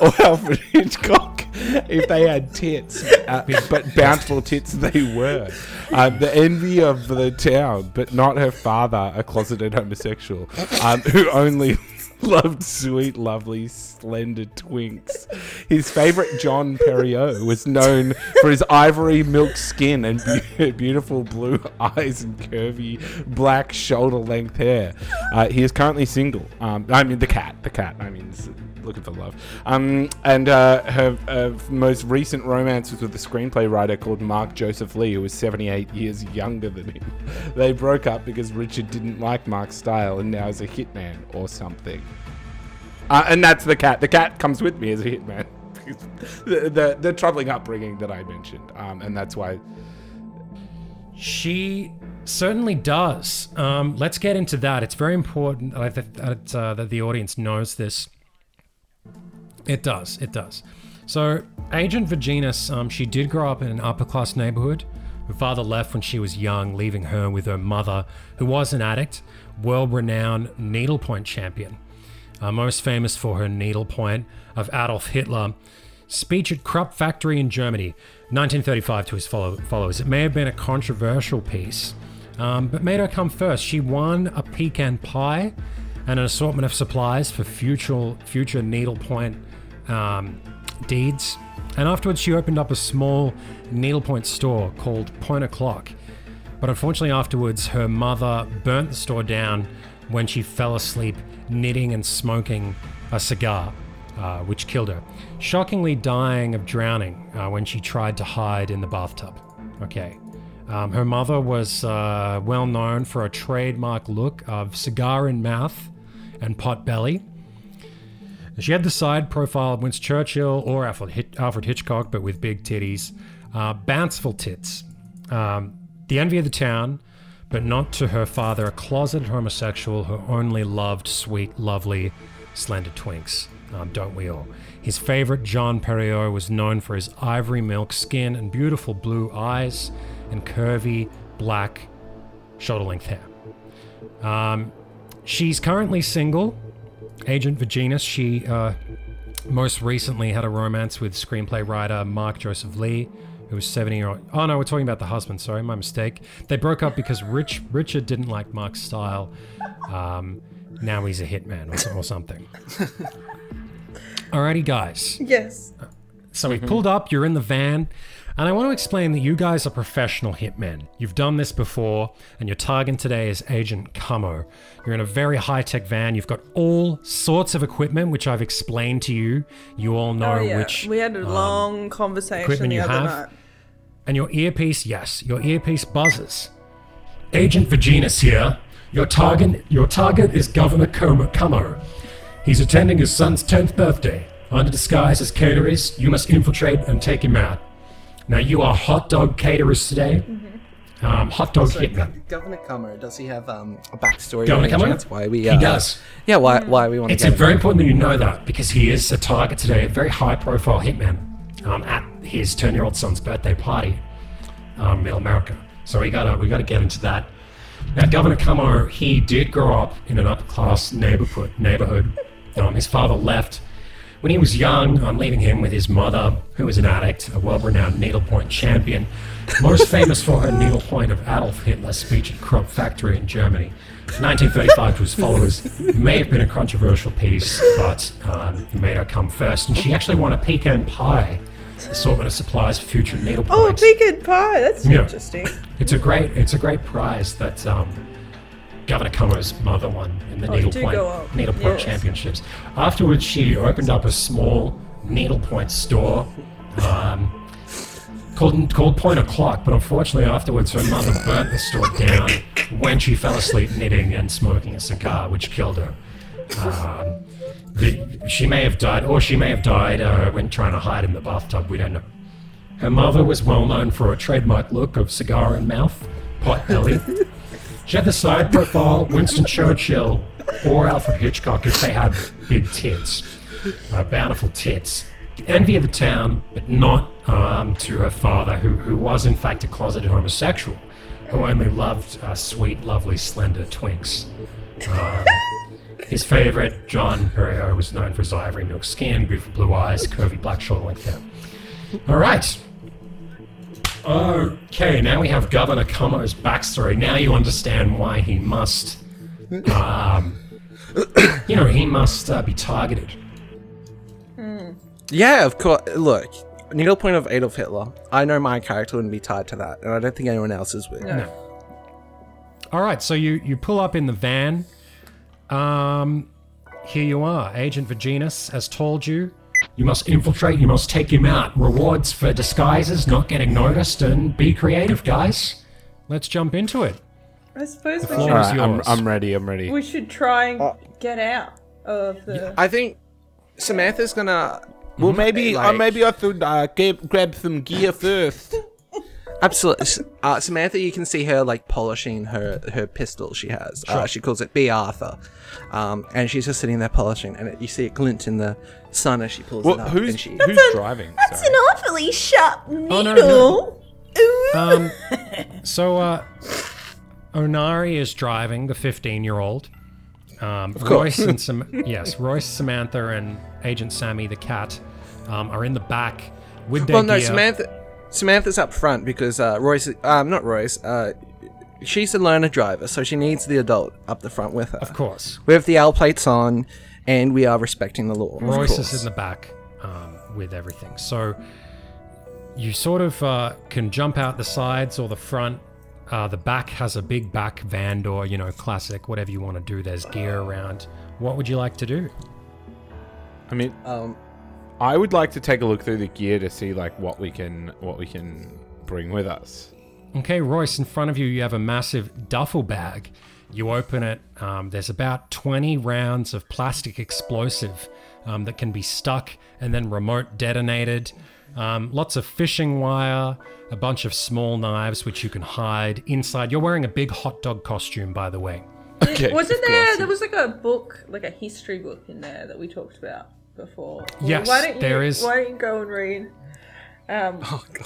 or Alfred Hitchcock if they had tits, uh, but bountiful tits they were. Uh, the envy of the town, but not her father, a closeted homosexual, um, who only loved sweet, lovely, slender twinks. His favorite John Perriot was known for his ivory milk skin and be- beautiful blue eyes and curvy black shoulder length hair. Uh, he is currently single. Um, I mean, the cat. The cat. I mean, looking for love. Um, and uh, her uh, most recent romance was with a screenplay writer called Mark Joseph Lee, who was 78 years younger than him. They broke up because Richard didn't like Mark's style and now is a hitman or something. Uh, and that's the cat. The cat comes with me as a hitman. the, the the troubling upbringing that I mentioned, um, and that's why. She certainly does. Um, let's get into that. It's very important that, I th- that, uh, that the audience knows this. It does. It does. So, Agent Virginus, um, she did grow up in an upper class neighborhood. Her father left when she was young, leaving her with her mother, who was an addict, world renowned needlepoint champion. Uh, most famous for her needlepoint of Adolf Hitler speech at Krupp factory in Germany, 1935 to his follow- followers. It may have been a controversial piece, um, but made her come first. She won a pecan pie and an assortment of supplies for future future needlepoint um, deeds. And afterwards, she opened up a small needlepoint store called Point O'Clock. But unfortunately, afterwards, her mother burnt the store down when she fell asleep knitting and smoking a cigar, uh, which killed her. Shockingly, dying of drowning uh, when she tried to hide in the bathtub. Okay. Um, her mother was uh, well known for a trademark look of cigar in mouth and pot belly. She had the side profile of Winston Churchill or Alfred, Hit- Alfred Hitchcock, but with big titties. Uh, bounceful tits. Um, the envy of the town, but not to her father, a closeted homosexual who only loved sweet, lovely, slender twinks. Um, don't we all? His favorite, John Perriot, was known for his ivory milk skin and beautiful blue eyes and curvy, black, shoulder length hair. Um, she's currently single. Agent Virginus, she uh, most recently had a romance with screenplay writer Mark Joseph Lee, who was 70 year old. Oh no, we're talking about the husband. Sorry, my mistake. They broke up because Rich Richard didn't like Mark's style. Um, now he's a hitman or, or something. Alrighty, guys. Yes. So we pulled up, you're in the van, and I want to explain that you guys are professional hitmen. You've done this before, and your target today is Agent Camo. You're in a very high tech van, you've got all sorts of equipment, which I've explained to you. You all know Oh, yeah. which. we had a um, long conversation equipment the you other have? night. And your earpiece, yes, your earpiece buzzes. Agent Virginus here. Your target, your target is Governor. Como. He's attending his son's 10th birthday. Under disguise as caterers, you must infiltrate and take him out. Now, you are hot dog caterers today. Um, hot dog hitmen. Governor Cummer, does he have um, a backstory? Governor by any Cummer? chance? Why we? He Uh, does. Yeah, why? Why we want to It's get very him? important that you know that because he is a target today, a very high profile hitman um, at his 10 year old son's birthday party um, in America. So we gotta, we gotta get into that. Now, Governor Camo, he did grow up in an upper class neighborhood. neighborhood. Um, his father left when he was young, I'm leaving him with his mother, who was an addict, a world renowned needlepoint champion, most famous for her needlepoint of Adolf Hitler's speech at Krupp factory in Germany. 1935 to his followers may have been a controversial piece, but um, it made her come first. And she actually won a pecan pie assortment of supplies for future needlepoints. Oh, pecan pie. That's Yeah. interesting. It's a great, it's a great prize that um, Governor Como's mother won in the Oh, needlepoint needlepoint Yes. championships. Afterwards, she opened up a small needlepoint store um, called called Point O'clock. But unfortunately, afterwards, her mother burnt the store down when she fell asleep knitting and smoking a cigar, which killed her. Um, the, she may have died, or she may have died uh, when trying to hide in the bathtub. We don't know. Her mother was well known for a trademark look of cigar in mouth, pot belly. side profile Winston Churchill or Alfred Hitchcock if they had big tits, uh, bountiful tits. Envy of the town, but not um, to her father, who, who was in fact a closeted homosexual, who only loved uh, sweet, lovely, slender twinks. Um, his favorite, John Perriot, was known for his ivory milk skin, beautiful blue eyes, curvy black shoulder length hair. All right. Okay, now we have Governor Como's backstory. Now you understand why he must, um, you know, he must uh, be targeted. Yeah, of course. Look, needlepoint of Adolf Hitler. I know my character wouldn't be tied to that, and I don't think anyone else's would. All right, so you you pull up in the van. Um, here you are. Agent Virginus has told you. You must infiltrate, you must take him out. Rewards for disguises, not getting noticed, and be creative, guys. Let's jump into it. I suppose we floor should, All is right, I'm, yours. I'm ready. I'm ready. we should try and get out of the. I think Samantha's gonna. Well, maybe uh, like- maybe I should uh, grab, grab some gear first. Absolutely. Uh, Samantha, you can see her like polishing her her pistol she has. Uh, she calls it Bea Arthur. Um, and she's just sitting there polishing, and it, you see it glint in the sun as she pulls Well, it up. who's and she, who's driving? That's Sorry. an awfully sharp needle. no, no. Ooh. Um, so, uh, Onari is driving the 15 year old. Um, Royce and Sam- yes, Royce, Samantha, and Agent Sammy the cat um, are in the back with their well, no, gear. Samantha. Samantha's up front because uh, Royce, um, not Royce. Uh, she's a learner driver, so she needs the adult up the front with her. Of course, We have the L plates on, and we are respecting the law. Royce is in the back um, with everything. So you sort of uh, can jump out the sides or the front. Uh, the back has a big back van door, you know, classic, whatever you want to do. There's gear around. What would you like to do? I mean, Um, I would like to take a look through the gear to see like what we can what we can bring with us. Okay, Royce, in front of you, you have a massive duffel bag. You open it, um, there's about 20 rounds of plastic explosive um, that can be stuck and then remote detonated. Um, lots of fishing wire, a bunch of small knives which you can hide inside. You're wearing a big hot dog costume, by the way. Okay, Wasn't there? course. There was like a book, like a history book in there that we talked about before. Well, Yes, why don't there you, is- Why don't you go and read? Um,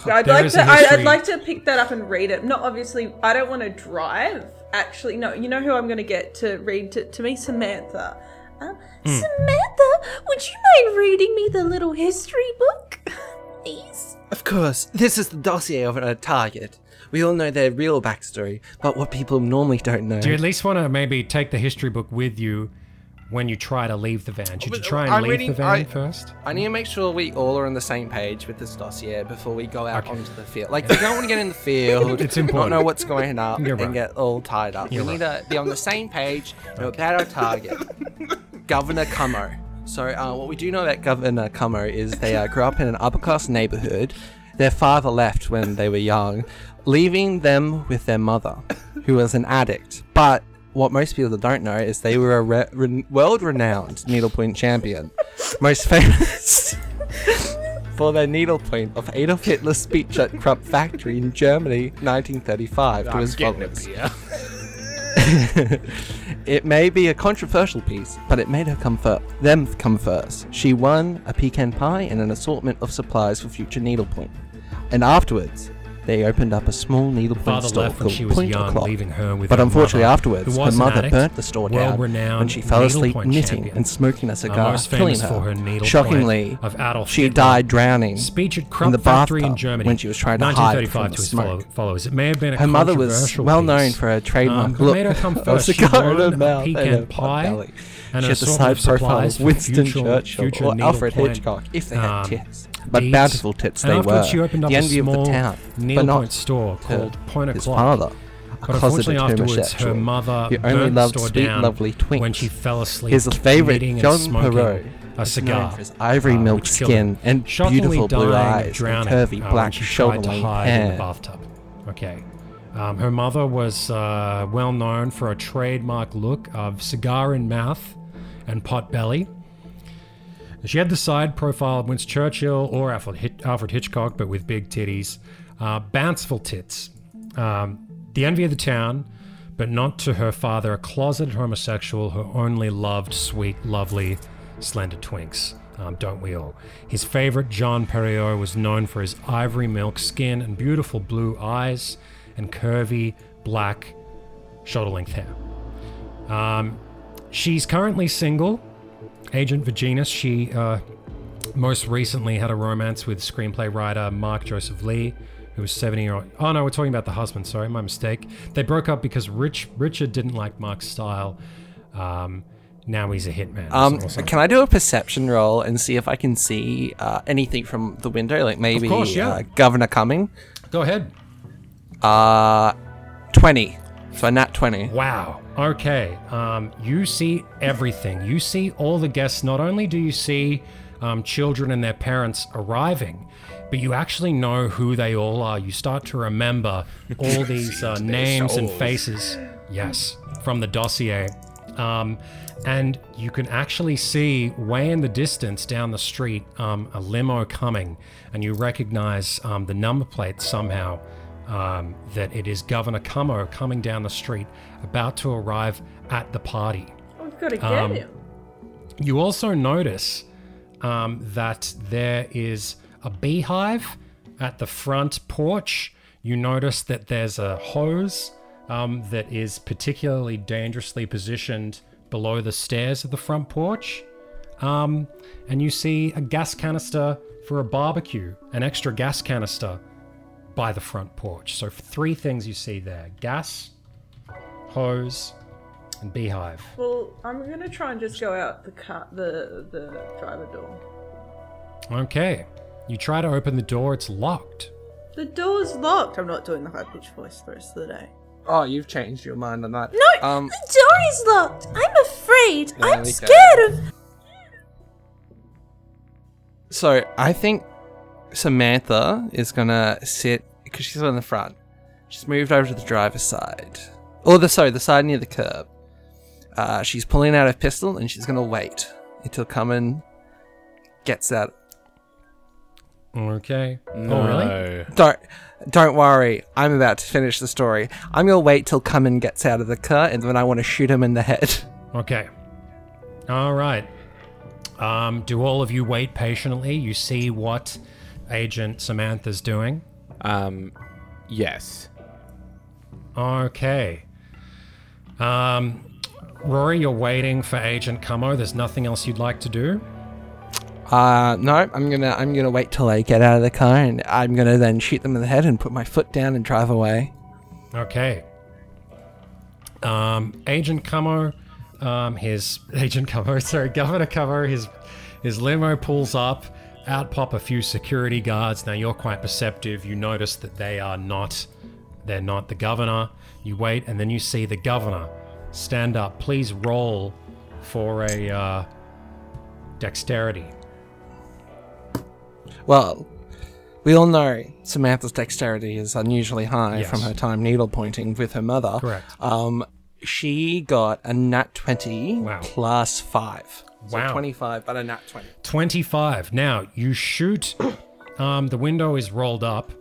I'd There like is to. a I, I'd history- like to pick that up and read it. Not obviously. I don't want to drive. Actually, no. You know who I'm going to get to read to, to me, Samantha. Um, Hmm. Samantha, would you mind reading me the little history book? Please? Of course, this is the dossier of a target. We all know their real backstory, but what people normally don't know. Do you at least want to maybe take the history book with you when you try to leave the van? Should you try and I'm leave the van I- first? I need to make sure we all are on the same page with this dossier before we go out onto the field. Like, we don't want to get in the field, It's not important. know what's going on, You're and get all tied up. You're we need to be on the same page know about our target, Governor Cummo. So, uh, what we do know about Governor Cummo is they uh, grew up in an upper class neighborhood. Their father left when they were young, leaving them with their mother, who was an addict. But what most people don't know is they were a re- re- world renowned needlepoint champion. Most famous for their needlepoint of Adolf Hitler's speech at Krupp factory in Germany, 1935, to I'm his followers. It may be a controversial piece, but it made her come fir- them come first. She won a pecan pie and an assortment of supplies for future needlepoint. And afterwards, they opened up a small needlepoint store called she was Point young, O'Clock. leaving her with But unfortunately, mother, afterwards, her mother addict, burnt the store down when she fell asleep knitting champion. and smoking a cigar, killing her. for her Shockingly, she Hitler. died drowning Speech at in the factory in Germany when she was trying to hide 1935 from the his smoke. followers. It may have been a Her mother was well known for her trademark um, look made her come first. She cigar in her a mouth and a pot pie belly. and she had the side profile of Winston Churchill or Alfred Hitchcock if they had um, tits. But deeds. bountiful tits And they were. she opened up the a envy of the town. But not store called Point his father. But unfortunately, afterwards, her mother He only loved store sweet, down lovely twinks. when she fell asleep. His and John smoking Perot, a cigar. his ivory uh, milk skin and beautiful blue eyes drowning, curvy uh, black tried to hide in the bathtub. Okay. Um, her mother was uh, well known for a trademark look of cigar in mouth and pot belly. She had the side profile of Winston Churchill or Alfred, Hit- Alfred Hitchcock, but with big titties. Uh, bounceful tits. Um, the envy of the town, but not to her father, a closeted homosexual who only loved sweet, lovely, slender twinks. Um, don't we all? His favorite, John Perriot, was known for his ivory milk skin and beautiful blue eyes and curvy black shoulder length hair. Um, she's currently single. Agent Virginus, she uh, most recently had a romance with screenplay writer Mark Joseph Lee, who was 70 year old. Oh no, we're talking about the husband. Sorry, my mistake. They broke up because Rich Richard didn't like Mark's style. Um, now he's a hitman. Um, so- or something. can I do a perception roll and see if I can see uh, anything from the window? Like maybe course, yeah. uh, Governor coming? Go ahead. Uh, 20. So a nat 20. Wow. Okay. Um, you see everything. You see all the guests. Not only do you see um, children and their parents arriving, but you actually know who they all are. You start to remember all these uh, names and faces. Yes, from the dossier. Um, and you can actually see way in the distance down the street um, a limo coming, and you recognize um, the number plate somehow um, that it is Governor Cummo coming down the street, about to arrive at the party. We've got to get Um, him. You also notice um, that there is a beehive at the front porch. You notice that there's a hose um, that is particularly dangerously positioned below the stairs of the front porch. Um, and you see a gas canister for a barbecue, an extra gas canister by the front porch. So, three things you see there gas, hose, and beehive. Well, I'm gonna try and just go out the car, the the driver door. Okay. You try to open the door, it's locked. The door's locked. I'm not doing the high pitched voice the rest of the day. Oh, you've changed your mind on that. No, Um, the door is locked. I'm afraid. There I'm we go. scared of. so I think Samantha is gonna sit because she's on the front. She's moved over to the driver's side, or the sorry, the side near the curb. Uh, she's pulling out a pistol and she's gonna wait until Cummin gets out. Okay. Oh, really? No. Don't don't worry. I'm about to finish the story. I'm gonna wait till Cummin gets out of the car and then I want to shoot him in the head. Okay. All right. Um, do all of you wait patiently? You see what Agent Samantha's doing? Um, yes. Okay. Um, Rory, you're waiting for Agent Cummo. There's nothing else you'd like to do? Uh, no, I'm gonna I'm gonna wait till they get out of the car and I'm gonna then shoot them in the head and put my foot down and drive away. Okay. Um, Agent Cummo, um, his Agent Cummo, sorry, Governor Cummo, his his limo pulls up. Out pop a few security guards. Now you're quite perceptive. You notice that they are not, they're not the governor. You wait, and then you see the governor stand up. Please roll for a uh, dexterity. Well, we all know Samantha's dexterity is unusually high Yes. from her time needle pointing with her mother. Correct. Um, she got a nat 20 Wow. plus 5. So Wow. 25, but a nat 20. 25. Now, you shoot, um, the window is rolled up.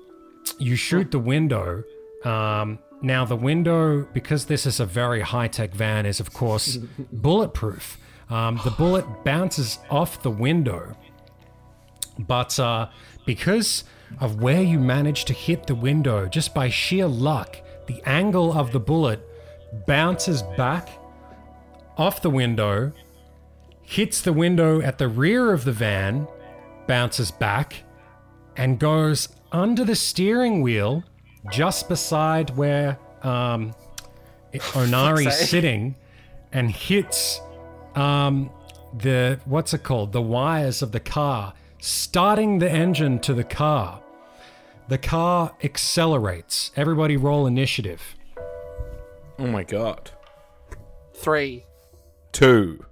You shoot the window. Um, now, the window, because this is a very high tech van, is of course bulletproof. Um, the bullet bounces off the window, but uh, because of where you managed to hit the window, just by sheer luck, the angle of the bullet bounces back off the window hits the window at the rear of the van, bounces back, and goes under the steering wheel just beside where um, Onari's sitting and hits um, the, what's it called? The wires of the car, starting the engine to the car. The car accelerates. Everybody roll initiative. Oh my god. 3. Two.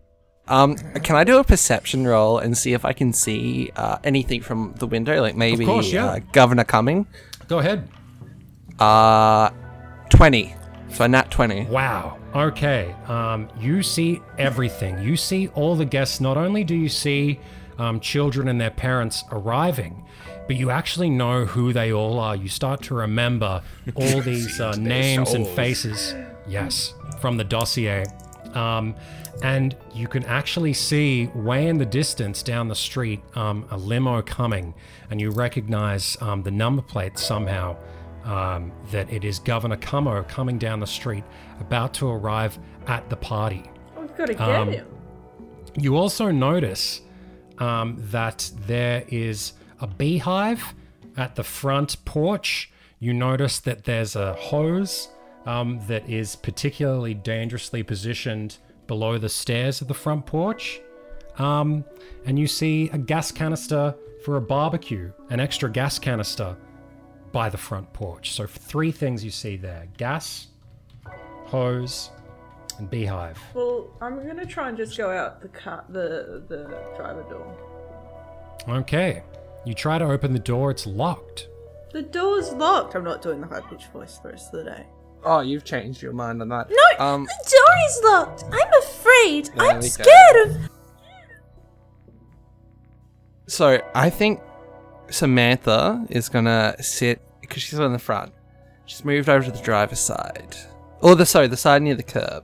Um, can I do a perception roll and see if I can see uh, anything from the window? Like maybe course, yeah. uh, Governor coming? Go ahead. Uh, 20. So a nat 20. Wow. Okay. Um, you see everything. You see all the guests. Not only do you see um, children and their parents arriving, but you actually know who they all are. You start to remember all these uh, names and faces. Yes, from the dossier. Um, and you can actually see way in the distance down the street um, a limo coming, and you recognize um, the number plate somehow um, that it is Governor Cummo coming down the street, about to arrive at the party. We've got to get Um, him. You also notice um, that there is a beehive at the front porch. You notice that there's a hose um, that is particularly dangerously positioned below the stairs of the front porch. Um, and you see a gas canister for a barbecue, an extra gas canister by the front porch. So, three things you see there gas, hose, and beehive. Well, I'm gonna try and just go out the car, the the driver door. Okay. You try to open the door, it's locked. The door's locked. I'm not doing the high pitched voice for the rest of the day. Oh, you've changed your mind on that. No, Um, the door is locked. I'm afraid. There I'm scared of. so I think Samantha is gonna sit because she's on the front. She's moved over to the driver's side, or the sorry, the side near the curb.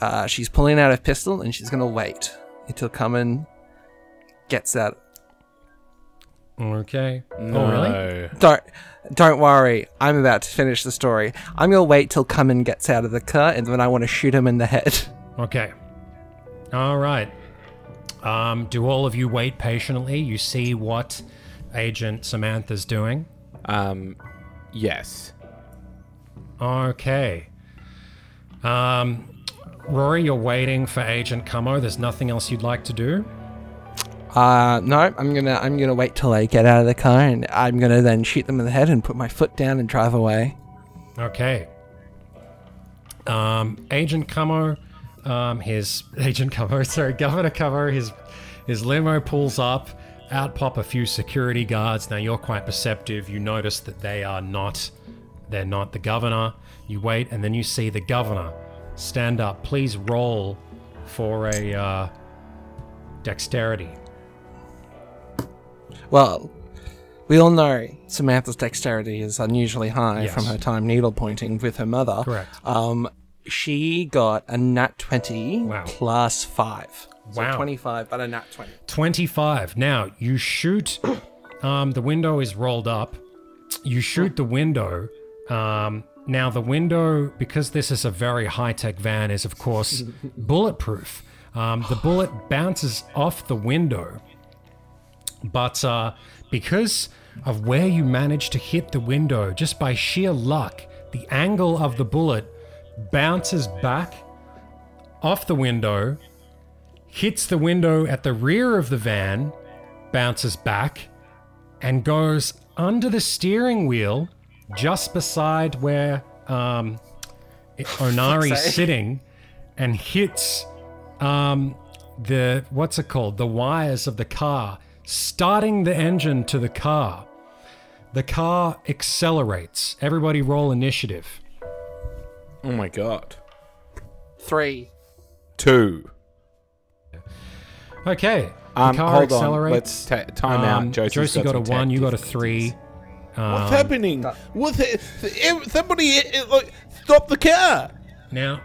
Uh, she's pulling out her pistol and she's gonna wait until Cummin gets out. Okay. Oh, really? Don't don't worry. I'm about to finish the story. I'm gonna wait till Cummin gets out of the car and then I want to shoot him in the head. Okay. All right. Um, do all of you wait patiently? You see what Agent Samantha's doing? Um, yes. Okay. Um, Rory, you're waiting for Agent Cummo. There's nothing else you'd like to do? Uh, no, I'm gonna I'm gonna wait till they get out of the car and I'm gonna then shoot them in the head and put my foot down and drive away. Okay. Um, Agent Cummo, um, his Agent Cummo, sorry, Governor Cummo, his his limo pulls up. Out pop a few security guards. Now you're quite perceptive. You notice that they are not, they're not the governor. You wait, and then you see the governor stand up. Please roll for a uh, dexterity. Well, we all know Samantha's dexterity is unusually high Yes. from her time needlepointing with her mother. Correct. Um, she got a nat 20 Wow. plus 5. So Wow. 25, but a nat 20. 25. Now, you shoot, um, the window is rolled up. You shoot the window. Um, now, the window, because this is a very high tech van, is of course bulletproof. Um, the bullet bounces off the window, but uh, because of where you managed to hit the window, just by sheer luck, the angle of the bullet bounces back off the window hits the window at the rear of the van, bounces back, and goes under the steering wheel just beside where um, Onari's sitting and hits um, the, what's it called? The wires of the car, starting the engine to the car. The car accelerates. Everybody roll initiative. Oh my god. 3. Two. Okay. The Um, car hold on. accelerates. Let's ta- time Um, out. Josie's Josie got, a some one, you got a tactics. three. What's Um, happening? What? The, the- somebody, uh, like, stop the car! Now,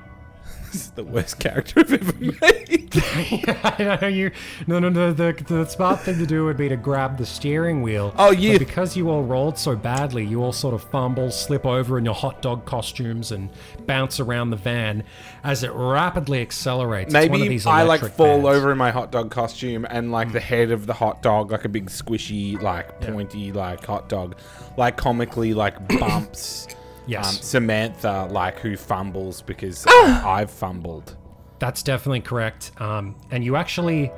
This is the worst character I've ever made. I know you. No, no, no. The, the smart thing to do would be to grab the steering wheel. Oh, But yeah. because you all rolled so badly, you all sort of fumble, slip over in your hot dog costumes, and bounce around the van as it rapidly accelerates. It's one of Maybe I like fall vans. over in my hot dog costume and like the mm. head of the hot dog, like a big squishy, like pointy, like hot dog, like comically like bumps. Yes. Um, Samantha, like who fumbles because Ah! I've fumbled. That's definitely correct. Um, and you actually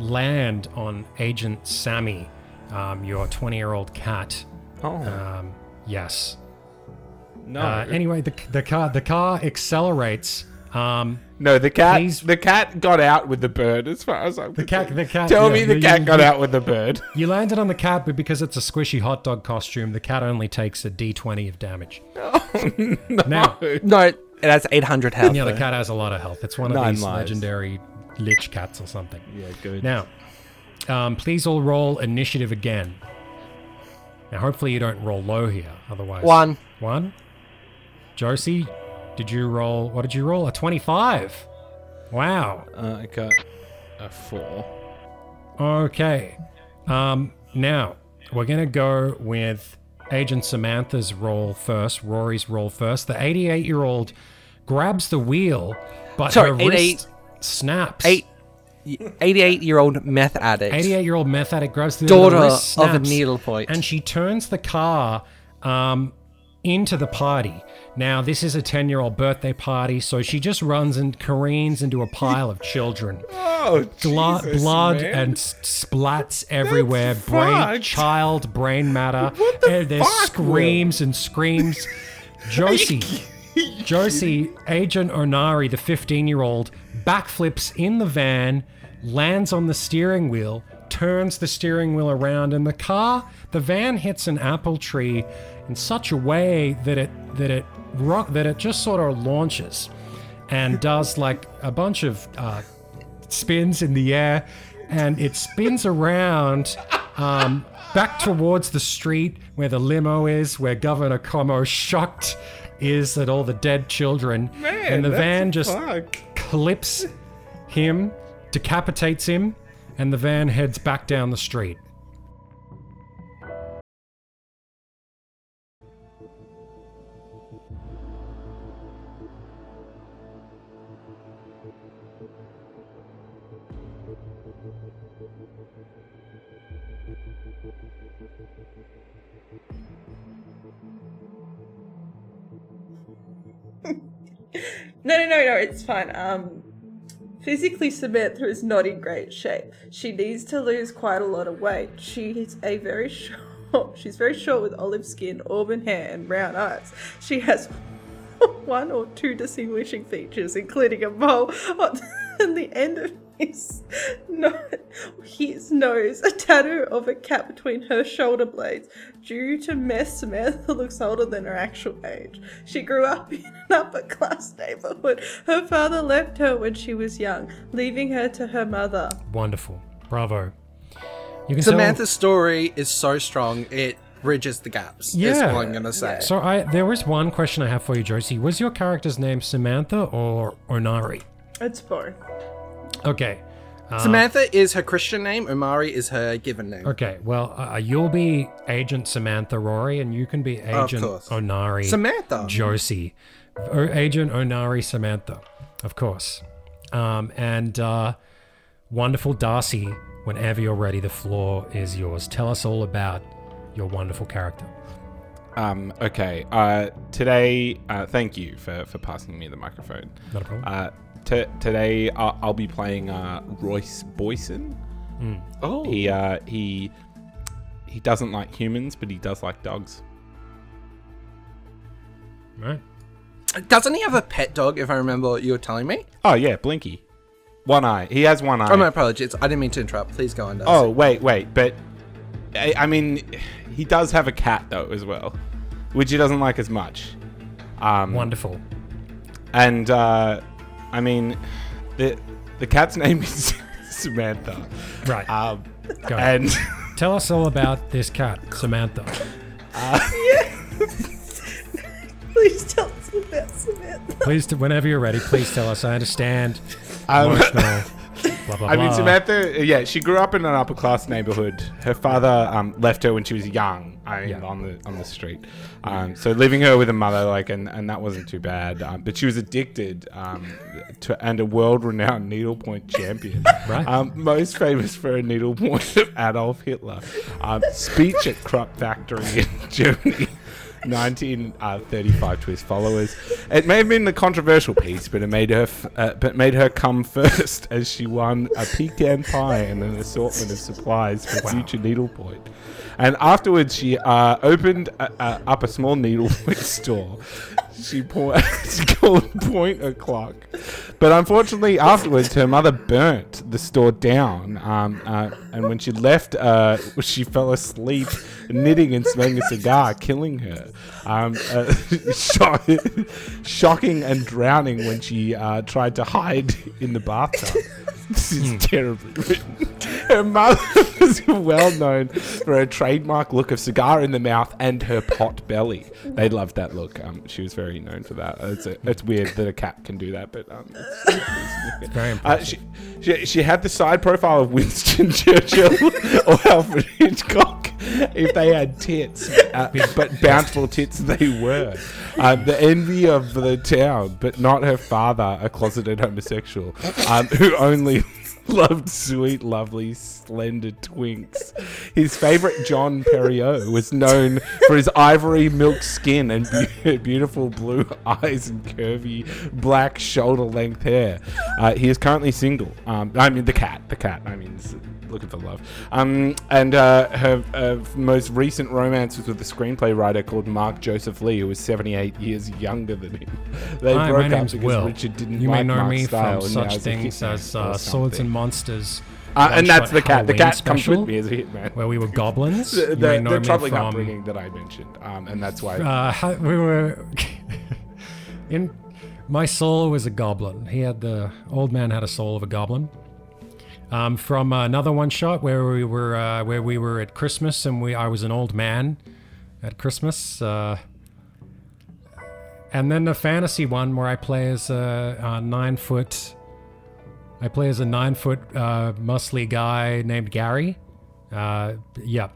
land on Agent Sammy, um, your 20 year old cat. Oh Um, yes. no! Uh, anyway, the, the car the car accelerates. Um, no, the cat. please- The cat got out with the bird. As far as I'm The cat- the cat- Tell yeah, me the you- cat got you- out with the bird. you landed on the cat, but because it's a squishy hot dog costume, the cat only takes a d20 of damage. Now, No, it has 800 health. yeah, the though. cat has a lot of health. It's one of Nine these lives. legendary lich cats or something. Yeah, good. Now, um, please all roll initiative again. Now, hopefully you don't roll low here, otherwise. One. One. Josie, did you roll? What did you roll? A twenty-five. Wow. Uh, I got a four. Okay. Um, now we're gonna go with Agent Samantha's roll first. Rory's roll first. The 88-year-old grabs the wheel, but Sorry, her 88 wrist snaps. Eight. 88 year old meth addict. 88 year old meth addict grabs the Daughter the wrist of a snaps, needle point. and she turns the car um, into the party. Now, this is a 10 year old birthday party, so she just runs and careens into a pile of children. Oh, Gla- Jesus, blood man. and s- splats everywhere. That's brain, fucked. child, brain matter. What the and there's fuck, Will? screams and screams. Josie, Josie, Agent Onari, the 15 year old, backflips in the van, lands on the steering wheel, turns the steering wheel around, and the car, the van hits an apple tree in such a way that it that it rock that it just sort of launches and does like a bunch of uh, spins in the air, and it spins around um, back towards the street where the limo is, where Governor Como shocked is at all the dead children, and the van just clips him, decapitates him, and the van heads back down the street. No, no, no, no, it's fine. Um, physically, Samantha is not in great shape. She needs to lose quite a lot of weight. She is a very short. She's very short with olive skin, auburn hair, and brown eyes. She has one or two distinguishing features, including a mole on the end of his, no, his nose, a tattoo of a cat between her shoulder blades. Due to mess, Samantha looks older than her actual age. She grew up in an upper class neighborhood. Her father left her when she was young, leaving her to her mother. Wonderful. Bravo. You can tell- Samantha's story is so strong it bridges the gaps. Yeah, is what I'm gonna say. So I there was one question I have for you, Josie. Was your character's name Samantha or Onari? It's both. Okay. Uh, Samantha is her Christian name. Onari is her given name. Okay. Well, uh, you'll be Agent Samantha Rory, and you can be Agent course. Onari Samantha. Josie, or Agent Onari Samantha, of course. Um, and uh, wonderful Darcy. Whenever you're ready, the floor is yours. Tell us all about your wonderful character. Um, okay. Uh, today, uh, thank you for, for passing me the microphone. Not a problem. Uh, t- today, I'll, I'll be playing uh, Royce Boyson. Oh, He uh, he he doesn't like humans, but he does like dogs. right. doesn't he have a pet dog? If I remember what you were telling me. Oh yeah, Blinky. One eye. He has one eye. Oh, my apologies. I didn't mean to interrupt. Please go on. Darcy. Oh wait, wait, but I, I mean, he does have a cat though as well, which he doesn't like as much. Um, Wonderful. and uh, I mean, the the cat's name is Samantha. Right. Um, Go ahead. and Tell us all about this cat, Samantha. Please tell us about Samantha. Please, whenever you're ready, please tell us. I understand. um, Emotional. Blah, blah, I mean, blah. Samantha, yeah, she grew up in an upper class neighborhood. Her father um, left her when she was young, I mean, Yeah. on the on the street. Um, so leaving her with a mother, like, and, and that wasn't too bad. Um, but she was addicted um, to and a world renowned needlepoint champion. Right. Um, most famous for her needlepoint of Adolf Hitler. Um, speech at Krupp Factory in Germany. 1935 to his followers. It may have been the controversial piece, but it made her, f- uh, but made her come first as she won a pecan pie and an assortment of supplies for future needlepoint. And afterwards, she uh, opened uh, uh, up a small needlepoint store. She, point she called Point O'Clock. But unfortunately, afterwards, her mother burnt the store down. Um, uh, and when she left, uh, she fell asleep knitting and smoking a cigar, killing her. Um, uh, shock- shocking and drowning when she uh, tried to hide in the bathtub. This is terribly written. Her mother was well known for her trademark look of cigar in the mouth and her pot belly. They loved that look. Um, she was very known for that. It's, a, it's weird that a cat can do that, but um, it's, Very uh, she, she, she had the side profile of Winston Churchill or Alfred Hitchcock if they had tits, uh, but bountiful tits they were. Uh, the envy of the town, but not her father, a closeted homosexual, um, who only loved sweet, lovely, slender twinks. His favorite John Perriot was known for his ivory milk skin and be- beautiful blue eyes and curvy black shoulder length hair. Uh, he is currently single. Um, I mean, the cat. The cat. I mean, looking for love. Um, and uh, her uh, most recent romance was with a screenplay writer called Mark Joseph Lee, who was 78 years younger than him. They Hi, broke up because Will. Richard didn't you may like know Mark's me style from such now he's a things as uh, Swords and Monsters. Uh, and that's the cat. The Halloween cat comes with me as a hitman. Where we were goblins. the may the, the troubling from, upbringing that I mentioned, um, and that's why. Uh, we were In my soul was a goblin. He had the old man had a soul of a goblin. Um, from another one shot where we were uh, where we were at Christmas and we I was an old man at Christmas. Uh, and then the fantasy one where I play as a, a nine foot. I play as a nine foot uh, muscly guy named Gary. Uh, yep.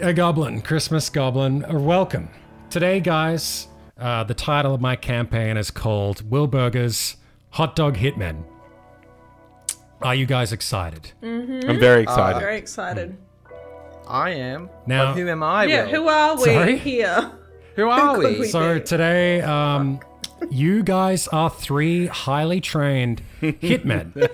A goblin, Christmas goblin. Welcome. Today, guys, uh, the title of my campaign is called Will Burgers Hot Dog Hitmen. Are you guys excited? I'm very excited. Very excited. I am. Now- but who am I? Yeah, Will? who are we Sorry? here? Who are could we? we- So do? today, um, you guys are three highly trained hitmen. Will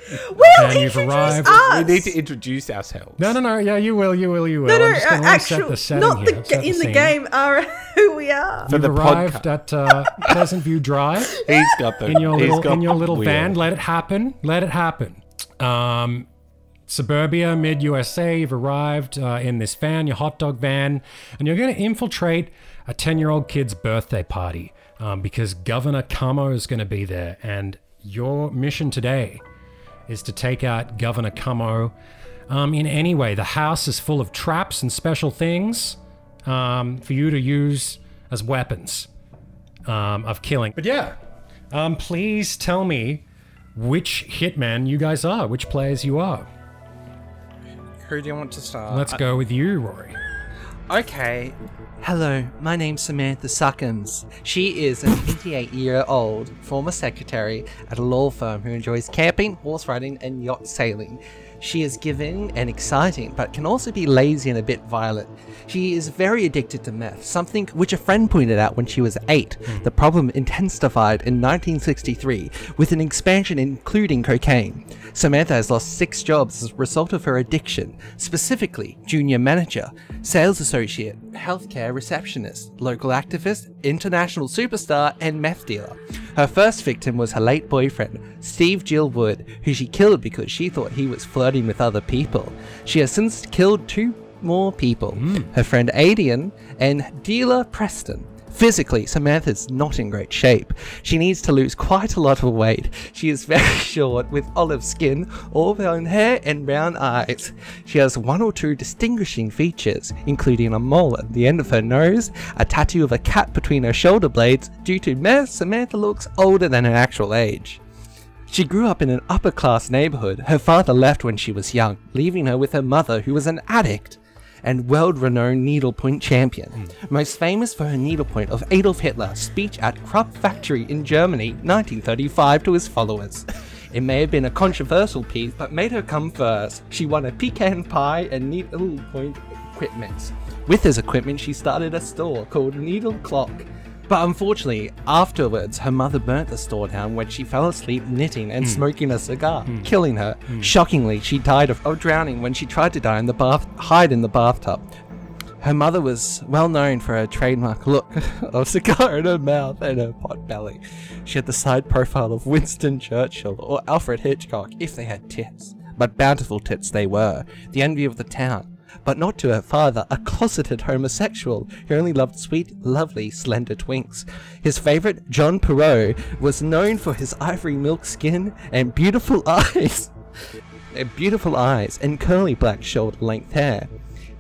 And you've introduce arrived- us. We need to introduce ourselves. No, no, no. Yeah, you will. You will. You will. no, no, I'm just uh, going to actual, the setting not the here. ga- in the scene. game are who we are. For You've the arrived podcast. at uh, Pleasant View Drive He's got the in your he's little got in your the little wheel. van. Let it happen. Let it happen. Um, suburbia, mid USA. You've arrived uh, in this van, your hot dog van, and you're going to infiltrate a ten-year-old kid's birthday party um, because Governor Camo is going to be there, and your mission today is to take out Governor Camo um, in any way. The house is full of traps and special things um, for you to use as weapons um, of killing. But yeah, um, please tell me which hitman you guys are, which players you are. Who do you want to start? Let's go with you, Rory. Okay. Hello, my name's Samantha Suckums. She is an 88 year old former secretary at a law firm who enjoys camping, horse riding, and yacht sailing. She is giving and exciting, but can also be lazy and a bit violent. She is very addicted to meth, something which a friend pointed out when she was eight. The problem intensified in 1963 with an expansion including cocaine. Samantha has lost six jobs as a result of her addiction, specifically junior manager, sales associate, healthcare receptionist, local activist, international superstar, and meth dealer. Her first victim was her late boyfriend, Steve Jill Wood, who she killed because she thought he was flirting with other people. She has since killed two more people hmm. her friend Adian and dealer Preston. Physically, Samantha's not in great shape. She needs to lose quite a lot of weight. She is very short, with olive skin, auburn hair, and brown eyes. She has one or two distinguishing features, including a mole at the end of her nose, a tattoo of a cat between her shoulder blades. Due to meth, Samantha looks older than her actual age. She grew up in an upper class neighborhood. Her father left when she was young, leaving her with her mother, who was an addict and world renowned needlepoint champion. Hmm. Most famous for her needlepoint of Adolf Hitler's speech at Krupp Factory in Germany, 1935, to his followers. It may have been a controversial piece, but made her come first. She won a pecan pie and needlepoint equipment. With this equipment, she started a store called Needle Clock. But unfortunately, afterwards, her mother burnt the store down when she fell asleep knitting and hmm. smoking a cigar, hmm. killing her. Hmm. Shockingly, she died of, of drowning when she tried to die in the bath, hide in the bathtub. Her mother was well known for her trademark look of cigar in her mouth and her pot belly. She had the side profile of Winston Churchill or Alfred Hitchcock if they had tits. But bountiful tits they were, the envy of the town. But not to her father, a closeted homosexual who only loved sweet, lovely, slender twinks. His favorite, John Perot, was known for his ivory milk skin and beautiful eyes. beautiful eyes and curly black shoulder length hair.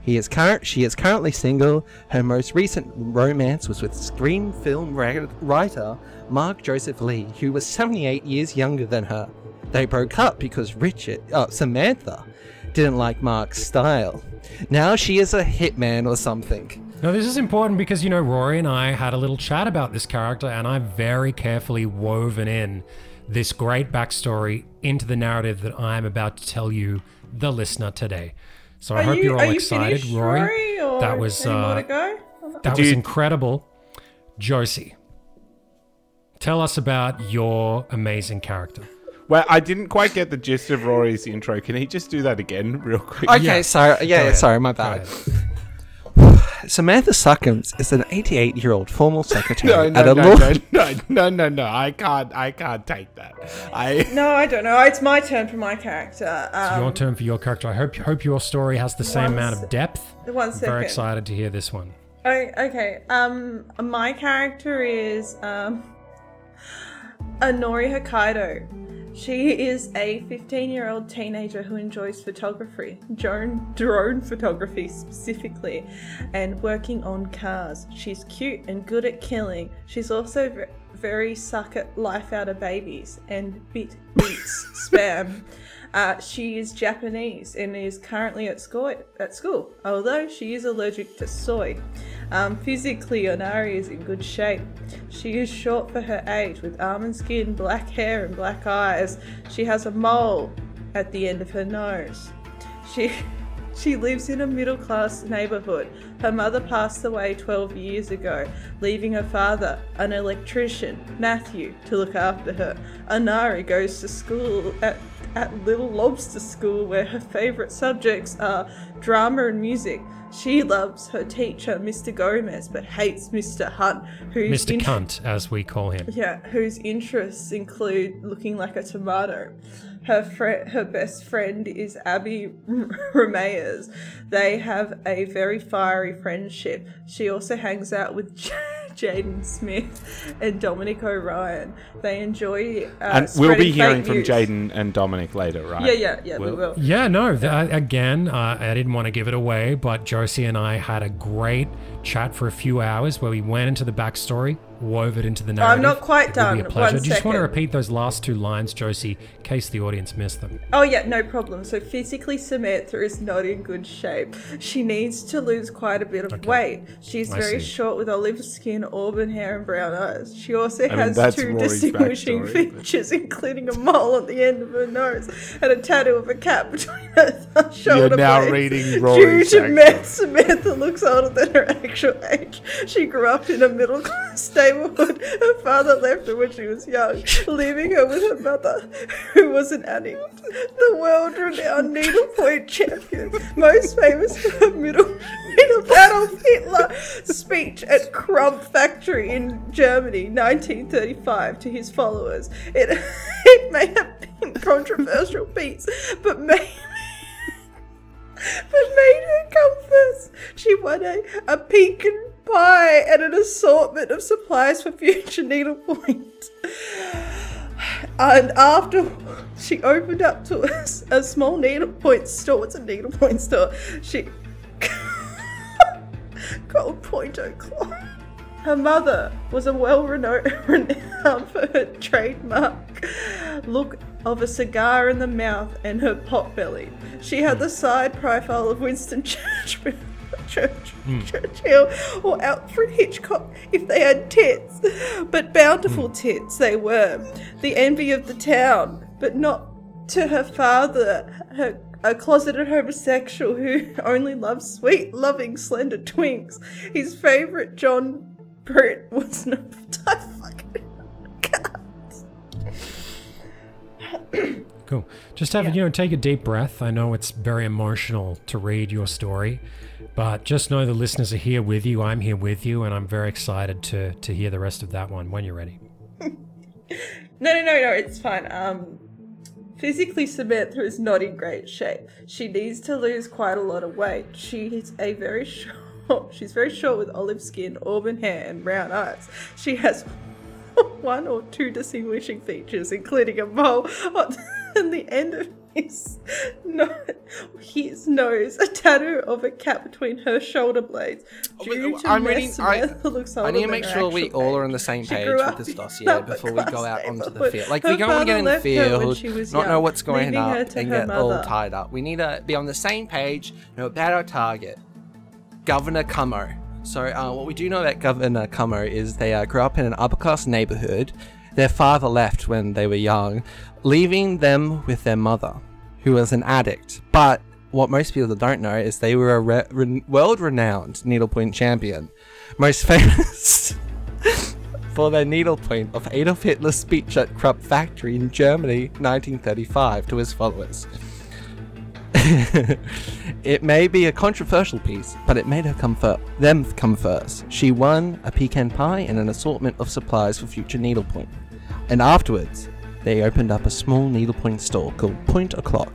He is current. She is currently single. Her most recent romance was with screen film writer Mark Joseph Lee, who was 78 years younger than her. They broke up because Richard, uh, Samantha, didn't like Mark's style. Now she is a hitman or something. Now, this is important because, you know, Rory and I had a little chat about this character, and I've very carefully woven in this great backstory into the narrative that I'm about to tell you, the listener, today. So I Are hope you, you're all are excited, finished, Rory. Rory, that was uh, to go? that was Dude. incredible. Josie, tell us about your amazing character. Well, I didn't quite get the gist of Rory's intro. Can he just do that again, real quick? Okay, Yeah. sorry. Yeah, ahead. sorry, my bad. Samantha Suckums is an 88 year old formal secretary No, at no, a no, law. no, no, no, no, no. I can't. I can't take that. I. No, I don't know. It's my turn for my character. Um, your turn for your character. I hope hope your story has the same amount of depth. one I'm very excited to hear this one. Oh, okay. Um, my character is um, Onari Hokkaido. She is a 15 year old teenager who enjoys photography, drone, drone photography specifically, and working on cars. She's cute and good at killing. She's also ve- very suck at life out of babies and bit beats spam. Uh, she is Japanese and is currently at school. At school, although she is allergic to soy. Um, physically, Onari is in good shape. She is short for her age, with almond skin, black hair, and black eyes. She has a mole at the end of her nose. She she lives in a middle class neighborhood. Her mother passed away 12 years ago, leaving her father, an electrician, Matthew, to look after her. Onari goes to school at, at Little Lobster School, where her favorite subjects are drama and music. She loves her teacher, Mr. Gomez, but hates Mr. Hunt, who's Mr. in- Cunt, as we call him. yeah, whose interests include looking like a tomato. Her friend, her best friend is Abby Ramirez. They have a very fiery friendship. She also hangs out with Jaden Smith and Dominic O'Ryan. They enjoy. Uh, and we'll be hearing from news. Jaden and Dominic later, right? Yeah, yeah, yeah. We We'll- Yeah, no, th- again, uh, I didn't want to give it away, but Josie and I had a great chat for a few hours where we went into the backstory, wove it into the narrative. I'm not quite It would be done. a pleasure. One Just want to repeat those last two lines, Josie, in case the audience missed them. Oh yeah, no problem. So physically, Samantha is not in good shape. She needs to lose quite a bit of weight. She's I very see. short with olive skin, auburn hair, and brown eyes. She also mean, has that's two Rory's distinguishing backstory, features, including a mole on the end of her nose and a tattoo of a cat between her shoulder You're now blades. reading Due to Samantha looks older than her actual age. She grew up in a middle class neighborhood. Her father left her when she was young, leaving her with her mother, who was an addict. The world renowned needlepoint champion, most famous for her middle middle Adolf Hitler speech at Crump Factory in Germany, 1935, to his followers. It, it may have been controversial piece, but maybe first. Eh? A, a pecan pie and an assortment of supplies for future needlepoint. And after she opened up to us a small needlepoint store, it's a needlepoint store, she called Point O'Clock. Her mother was a well renowned for her trademark look of a cigar in the mouth and her pot belly. She had the side profile of Winston Churchill. Church, hmm. Churchill or Alfred Hitchcock if they had tits, but bountiful hmm. tits they were. The envy of the town, but not to her father, her, a closeted homosexual who only loves sweet, loving, slender twinks. His favourite John Britt was no. I fucking. Cool. Just have, you know, take a deep breath. I know it's very emotional to read your story, but just know the listeners are here with you. I'm here with you, and I'm very excited to, to hear the rest of that one when you're ready. No, no, no, no, it's fine. Um, physically, Samantha is not in great shape. She needs to lose quite a lot of weight. She is a very short. She's very short with olive skin, auburn hair, and brown eyes. She has one or two distinguishing features, including a mole on the end of his, no, his nose, a tattoo of a cat between her shoulder blades. Due but to I'm reading- I- looks I need to make sure we all are on the same page with this dossier before we go out onto the field. Like, we don't want to get in the left her when field, not know what's going on, and get all tied up. We need to be on the same page, know about our target, Governor Cummo. So, uh, what we do know about Governor Cummo is they uh, grew up in an upper class neighborhood. Their father left when they were young, leaving them with their mother, who was an addict. But what most people don't know is they were a re- re- world renowned needlepoint champion. Most famous for their needlepoint of Adolf Hitler's speech at Krupp Factory in Germany, 1935, to his followers. it may be a controversial piece, but it made her come fir- them come first. She won a pecan pie and an assortment of supplies for future needlepoint. And afterwards, they opened up a small needlepoint store called Point O'Clock.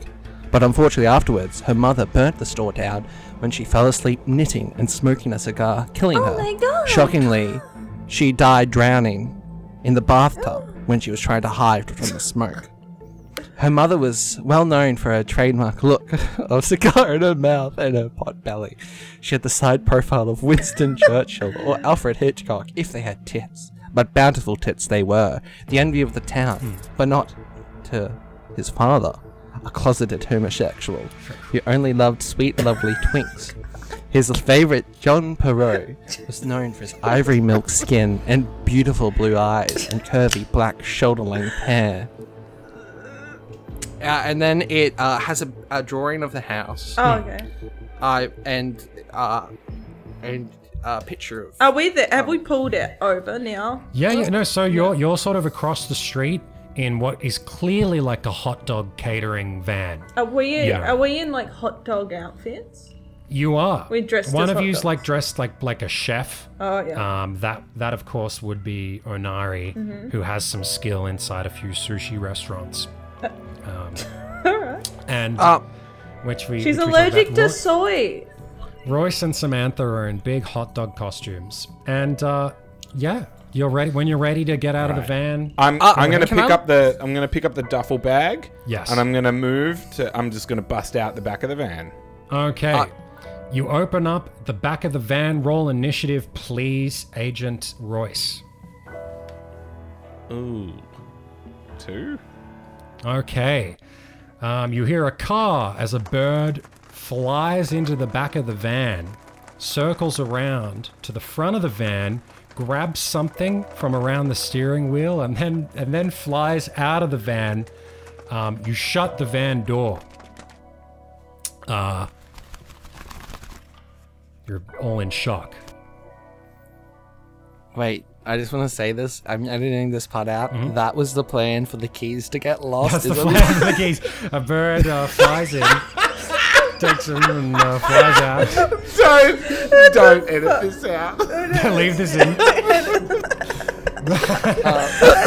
But unfortunately, afterwards, her mother burnt the store down when she fell asleep knitting and smoking a cigar, killing Oh her. my God. Shockingly, she died drowning in the bathtub when she was trying to hide from the smoke. Her mother was well known for her trademark look of cigar in her mouth and her pot belly. She had the side profile of Winston Churchill or Alfred Hitchcock if they had tits. But bountiful tits they were, the envy of the town, but not to his father, a closeted homosexual who only loved sweet, lovely twinks. His favourite, John Perot, was known for his ivory milk skin and beautiful blue eyes and curvy black shoulder length hair. Uh, and then it uh, has a, a drawing of the house Oh, okay. uh, and uh, and a picture of. Are we there? Have we pulled it over now? Yeah, yeah, no. So you're you're sort of across the street in what is clearly like a hot dog catering van. Are we? Yeah. Are we in like hot dog outfits? You are. We're dressed One as of hot you's dogs. like dressed like like a chef. Oh yeah. Um, that that of course would be Onari, Mm-hmm. who has some skill inside a few sushi restaurants. Uh, Um, All right. and Uh, which we She's which allergic about. to soy. Royce and Samantha are in big hot dog costumes, and uh, yeah, you're ready when you're ready to get out of the van. I'm Uh, I'm gonna pick I- up the I'm gonna pick up the duffel bag. Yes. And I'm gonna move to I'm just gonna bust out the back of the van. Okay. Uh, you open up the back of the van. Roll initiative, please, Agent Royce. Ooh. Two? Okay. Um, you hear a car as a bird flies into the back of the van, circles around to the front of the van, grabs something from around the steering wheel, and then and then flies out of the van. Um, you shut the van door. Uh, you're all in shock. wait, I just want to say this. I'm editing this part out. That was the plan for the keys to get lost. That's the plan of the keys. A bird uh, flies in, takes them, and uh, flies out. Don't don't edit this out. Leave this in.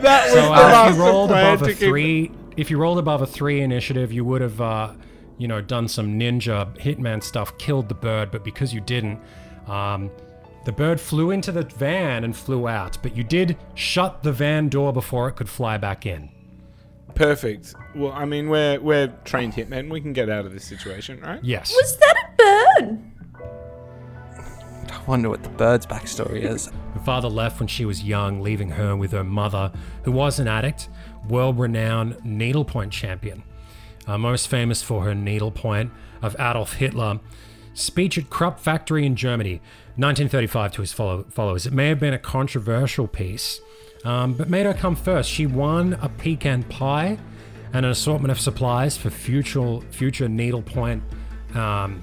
That was So the uh, if you rolled above a three, if you rolled above a three initiative, you would have, uh, you know, done some ninja hitman stuff, killed the bird. But because you didn't, um, the bird flew into the van and flew out. But you did shut the van door before it could fly back in. Perfect. Well, I mean, we're we're trained hitmen. We can get out of this situation, right? Yes. Was that a bird? I wonder what the bird's backstory is. Her father left when she was young, leaving her with her mother, who was an addict, world renowned needlepoint champion. Uh, most famous for her needlepoint of Adolf Hitler speech at Krupp factory in Germany, 1935 to his follow- followers. It may have been a controversial piece, um, but made her come first. She won a pecan pie and an assortment of supplies for future, future needlepoint um,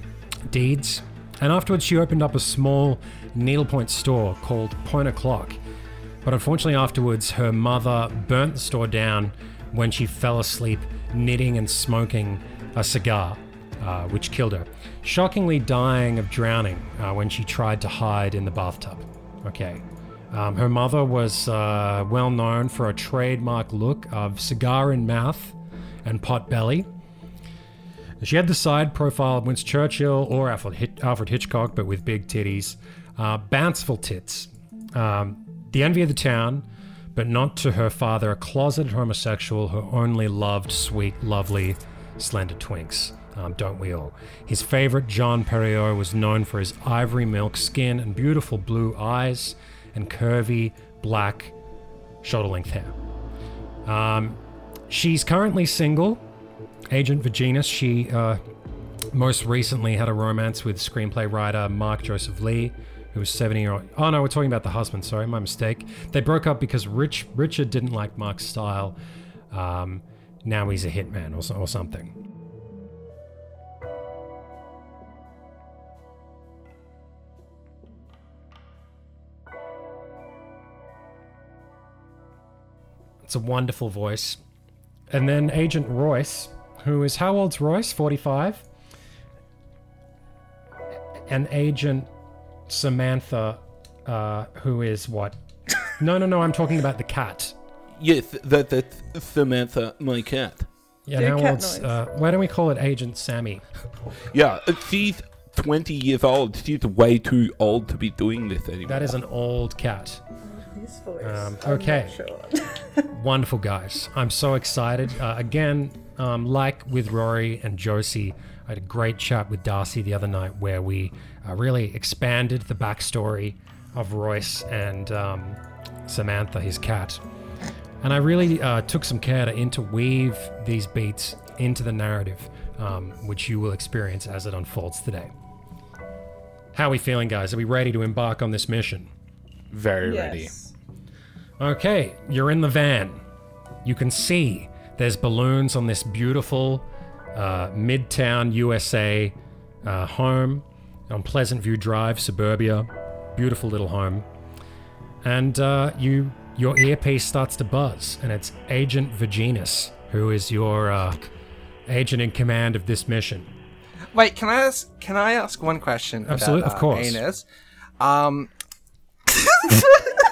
deeds. And afterwards, she opened up a small needlepoint store called Point O'Clock. But unfortunately, afterwards, her mother burnt the store down when she fell asleep knitting and smoking a cigar, uh, which killed her. Shockingly, dying of drowning uh, when she tried to hide in the bathtub. Okay. Um, her mother was uh, well known for a trademark look of cigar in mouth and pot belly. She had the side profile of Winston Churchill or Alfred, Hit- Alfred Hitchcock, but with big titties. Uh, bounceful tits. Um, the envy of the town, but not to her father, a closeted homosexual who only loved sweet, lovely, slender twinks. Um, don't we all? His favorite, John Perriot, was known for his ivory milk skin and beautiful blue eyes and curvy black shoulder length hair. Um, she's currently single. Agent Virginus, she uh, most recently had a romance with screenplay writer Mark Joseph Lee, who was 70 year old. Oh no, we're talking about the husband. Sorry, my mistake. They broke up because Rich Richard didn't like Mark's style. Um, now he's a hitman or, or something. It's a wonderful voice. And then Agent Royce, who is how old's Royce? 45? And Agent Samantha, uh, who is what? No, no, no, I'm talking about the cat. Yes, that that Samantha, my cat. Yeah, Do how cat old's, uh, why don't we call it Agent Sammy? Yeah, uh, she's 20 years old. She's way too old to be doing this anymore. That is an old cat. His voice. Um, I'm okay. not sure. Wonderful, guys. I'm so excited. Uh, again, um, like with Rory and Josie, I had a great chat with Darcy the other night where we uh, really expanded the backstory of Royce and um, Samantha, his cat. And I really uh, took some care to interweave these beats into the narrative, um, which you will experience as it unfolds today. How are we feeling, guys? Are we ready to embark on this mission? Very ready. Yes. Okay, you're in the van. You can see there's balloons on this beautiful uh, midtown USA uh, home on Pleasant View Drive, suburbia. Beautiful little home. And uh, you, your earpiece starts to buzz, and it's Agent Virginus, who is your uh, agent in command of this mission. Wait, can I ask? Can I ask one question? Absolute- about, of course. Uh, Anus? Um,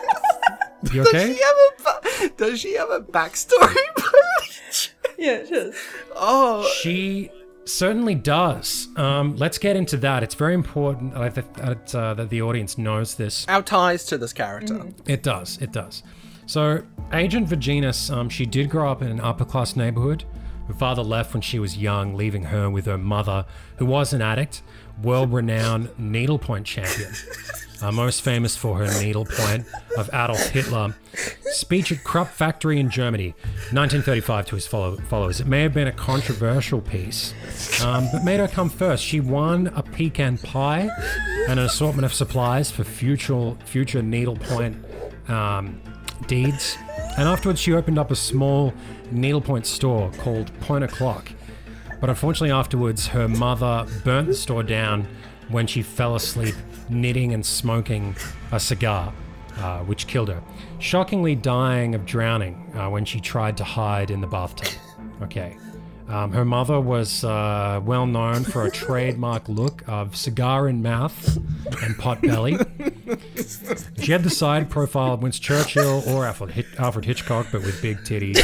You does she have a ba- does she have a backstory? Yeah, just. oh, She certainly does. Um, let's get into that. It's very important that, I th- that, uh, that the audience knows this. our ties to this character. It does. It does. So, Agent Virginus, um, she did grow up in an upper class neighborhood. Her father left when she was young, leaving her with her mother, who was an addict, world renowned needlepoint champion. Uh, most famous for her needlepoint of Adolf Hitler. Speech at Krupp Factory in Germany, 1935 to his follow- followers. It may have been a controversial piece, um, but made her come first. She won a pecan pie and an assortment of supplies for future future needlepoint um, deeds. And afterwards, she opened up a small needlepoint store called Point O'Clock. But unfortunately, afterwards, her mother burnt the store down when she fell asleep knitting and smoking a cigar, uh, which killed her. Shockingly dying of drowning uh, when she tried to hide in the bathtub. Okay. Um, her mother was uh, well known for a trademark look of cigar in mouth and pot belly. She had the side profile of Winston Churchill or Alfred, Hit- Alfred Hitchcock, but with big titties.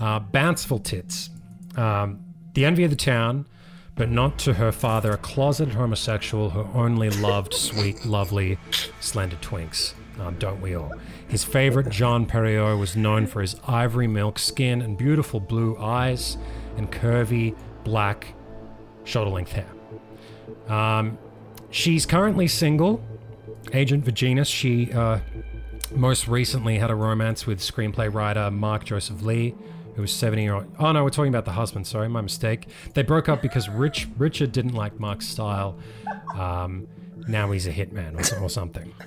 Uh, bounceful tits. Um, the envy of the town, but not to her father, a closeted homosexual who only loved sweet, lovely, slender twinks. Um, don't we all? His favorite, John Perriot, was known for his ivory milk skin and beautiful blue eyes and curvy, black, shoulder length hair. Um, she's currently single. Agent Virginus, she uh, most recently had a romance with screenplay writer Mark Joseph Lee, who was 70 year old. Oh no, we're talking about the husband. Sorry, my mistake. They broke up because Rich Richard didn't like Mark's style. Um, now he's a hitman or, or something.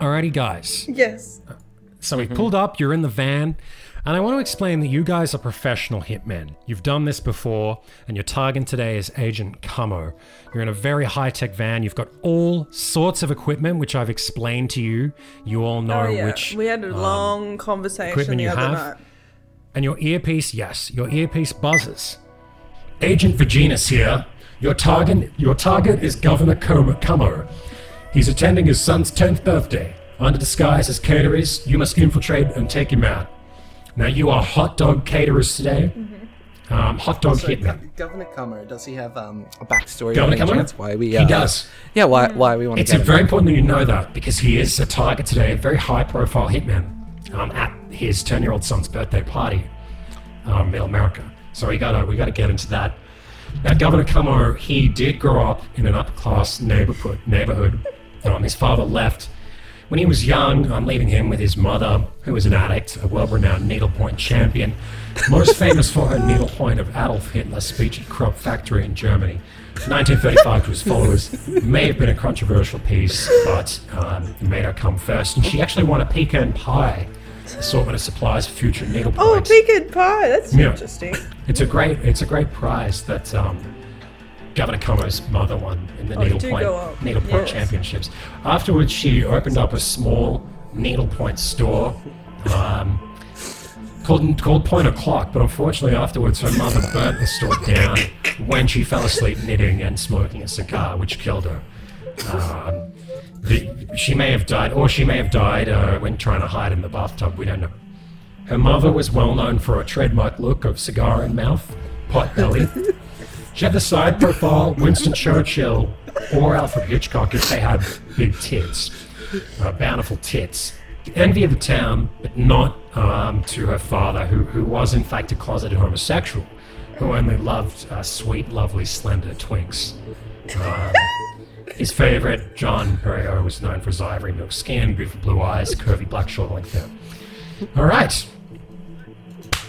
Alrighty, guys. Yes. So we pulled up, you're in the van, and I want to explain that you guys are professional hitmen. You've done this before, and your target today is Agent Camo. You're in a very high tech van, you've got all sorts of equipment, which I've explained to you. You all know Oh, yeah. which. we had a um, long conversation equipment the you other have? night. And your earpiece, yes, your earpiece buzzes. Agent Virginus here. Your target, your target is Governor. Como. He's attending his son's 10th birthday. Under disguise as caterers, you must infiltrate and take him out. Now you are hot dog caterers today. Um, hot dog So, hitmen. Go- Governor Comer, does he have um, a backstory? Governor by any Como? chance? Why we? He uh, does. Yeah, why? Why we want to It's get very him? important that you know that because he is a target today, a very high profile hitman um, at his 10 year old son's birthday party um, in America. So we gotta, we gotta get into that. Now, Governor Como, he did grow up in an upper class neighborhood. neighborhood. Um, his father left when he was young, I'm leaving him with his mother, who was an addict, a world renowned needlepoint champion, most famous for her needlepoint of Adolf Hitler's speech at Krupp Factory in Germany. 1935 to his followers may have been a controversial piece, but um, it made her come first. And she actually won a pecan pie assortment of supplies for future needlepoint. Oh, pecan pie. That's Yeah. interesting. It's a great, it's a great prize that um, Governor Como's mother won in the Oh, needlepoint needlepoint Yes. championships. Afterwards, she opened up a small needlepoint store. Um, Called, called Point O'Clock, but unfortunately afterwards her mother burnt the store down when she fell asleep knitting and smoking a cigar, which killed her. Um, the, she may have died, or she may have died uh, when trying to hide in the bathtub. We don't know. Her mother was well known for a trademark look of cigar in mouth, pot belly. Side profile Winston Churchill or Alfred Hitchcock if they had big tits, uh, bountiful tits. Envy of the town, but not um, to her father, who, who was in fact a closeted homosexual, who only loved uh, sweet, lovely, slender twinks. Um, his favorite, John Perriot, was known for his ivory milk skin, beautiful blue eyes, curvy black shoulder length hair. All right.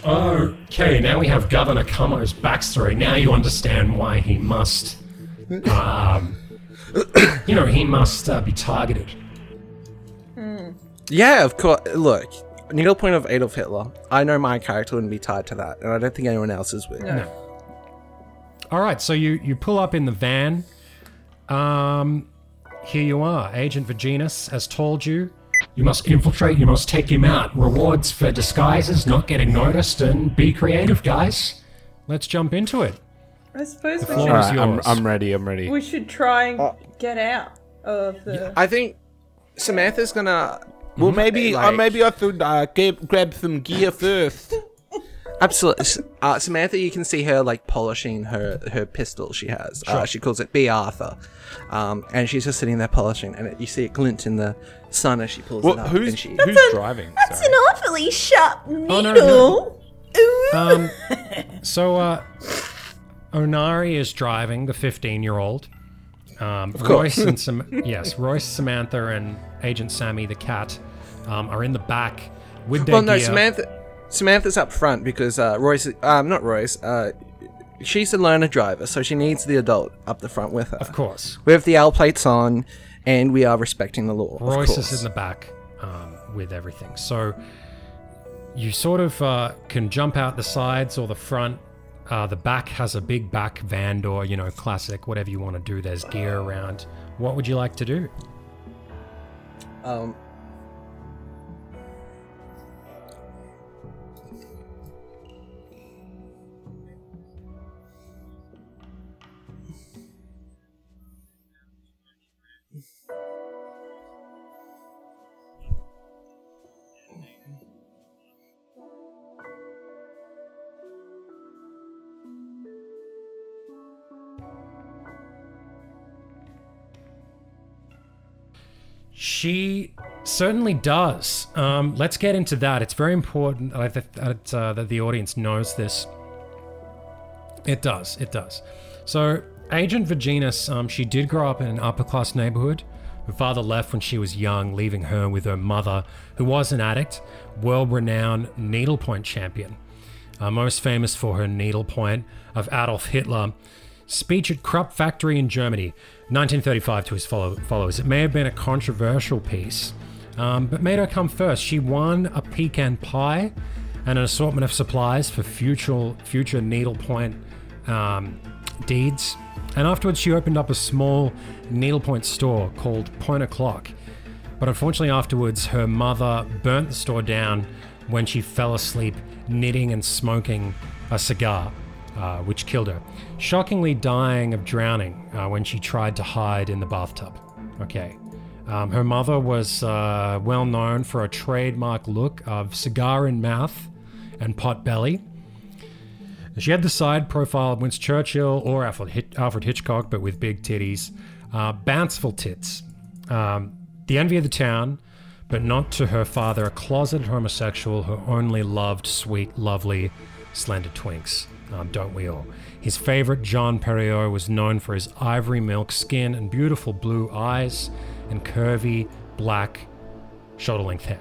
Okay, now we have Governor Camo's backstory. Now you understand why he must, um, you know, he must uh, be targeted. Yeah, of course. Look, needlepoint of Adolf Hitler. I know my character wouldn't be tied to that, and I don't think anyone else's would. All right, so you you pull up in the van. Um, here you are. Agent Virginus has told you. You must infiltrate, you must take him out. Rewards for disguises, not getting noticed, and be creative, guys. Let's jump into it. I suppose we floor should, All is right, I'm, yours. I'm ready. I'm ready. we should try and get out of the. I think Samantha's gonna. Well, maybe uh, like- maybe I should uh, grab, grab some gear first. Absolutely. Uh, Samantha, you can see her like polishing her her pistol she has. Uh, she calls it Bea Arthur. Um, and she's just sitting there polishing, and it, you see it glint in the sun as she pulls Well, it up. who's and she, who's driving? That's Sorry. an awfully sharp needle. no, no. Ooh. Um, so uh, Onari is driving the 15 year old. Um, Royce and Sam- yes, Royce, Samantha, and Agent Sammy the cat um, are in the back with their well, no, gear. Samantha. Samantha's up front because uh, Royce, um, not Royce. Uh, she's a learner driver, so she needs the adult up the front with her. Of course, We have the L plates on, and we are respecting the law. Royce is in the back um, with everything. So you sort of uh, can jump out the sides or the front. Uh, the back has a big back van door, you know, classic, whatever you want to do. There's gear around. What would you like to do? Um, She certainly does. Um, let's get into that. It's very important that, uh, that the audience knows this. It does. It does. So, Agent Virginus, um, she did grow up in an upper class neighborhood. Her father left when she was young, leaving her with her mother, who was an addict, world renowned needlepoint champion. Uh, most famous for her needlepoint of Adolf Hitler speech at Krupp factory in Germany, 1935 to his follow- followers. It may have been a controversial piece, um, but made her come first. She won a pecan pie and an assortment of supplies for future future needlepoint um, deeds. And afterwards, she opened up a small needlepoint store called Point O'Clock. But unfortunately, afterwards, her mother burnt the store down when she fell asleep knitting and smoking a cigar, uh, which killed her. Shockingly, dying of drowning uh, when she tried to hide in the bathtub. Okay. Um, her mother was uh, well known for a trademark look of cigar in mouth and pot belly. She had the side profile of Winston Churchill or Alfred, Hit- Alfred Hitchcock, but with big titties, uh, bounceful tits. Um, the envy of the town, but not to her father, a closeted homosexual who only loved sweet, lovely, slender twinks. Um, don't we all? His favorite, John Perriot, was known for his ivory milk skin and beautiful blue eyes and curvy black shoulder length hair.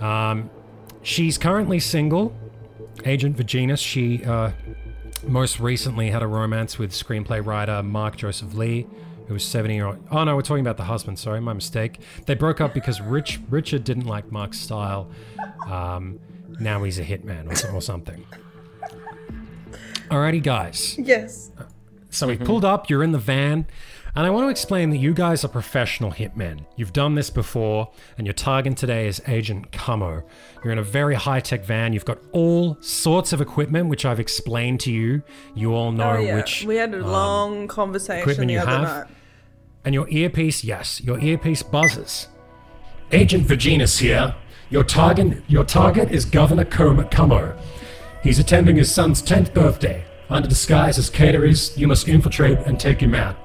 Um, she's currently single. Agent Virginus, she uh, most recently had a romance with screenplay writer Mark Joseph Lee, who was 70 year old. Oh no, we're talking about the husband. Sorry, my mistake. They broke up because Rich Richard didn't like Mark's style. Um, now he's a hitman or, or something. Alrighty, guys. Yes. So we pulled up, you're in the van, and I want to explain that you guys are professional hitmen. You've done this before, and your target today is Agent Camo. You're in a very high tech van, you've got all sorts of equipment, which I've explained to you. You all know Oh, yeah. which. we had a um, long conversation equipment the you other have? night. And your earpiece, yes, your earpiece buzzes. Agent Virginus here. Your target, your target is Governor Cummo. He's attending his son's 10th birthday. Under disguise as caterers, you must infiltrate and take him out.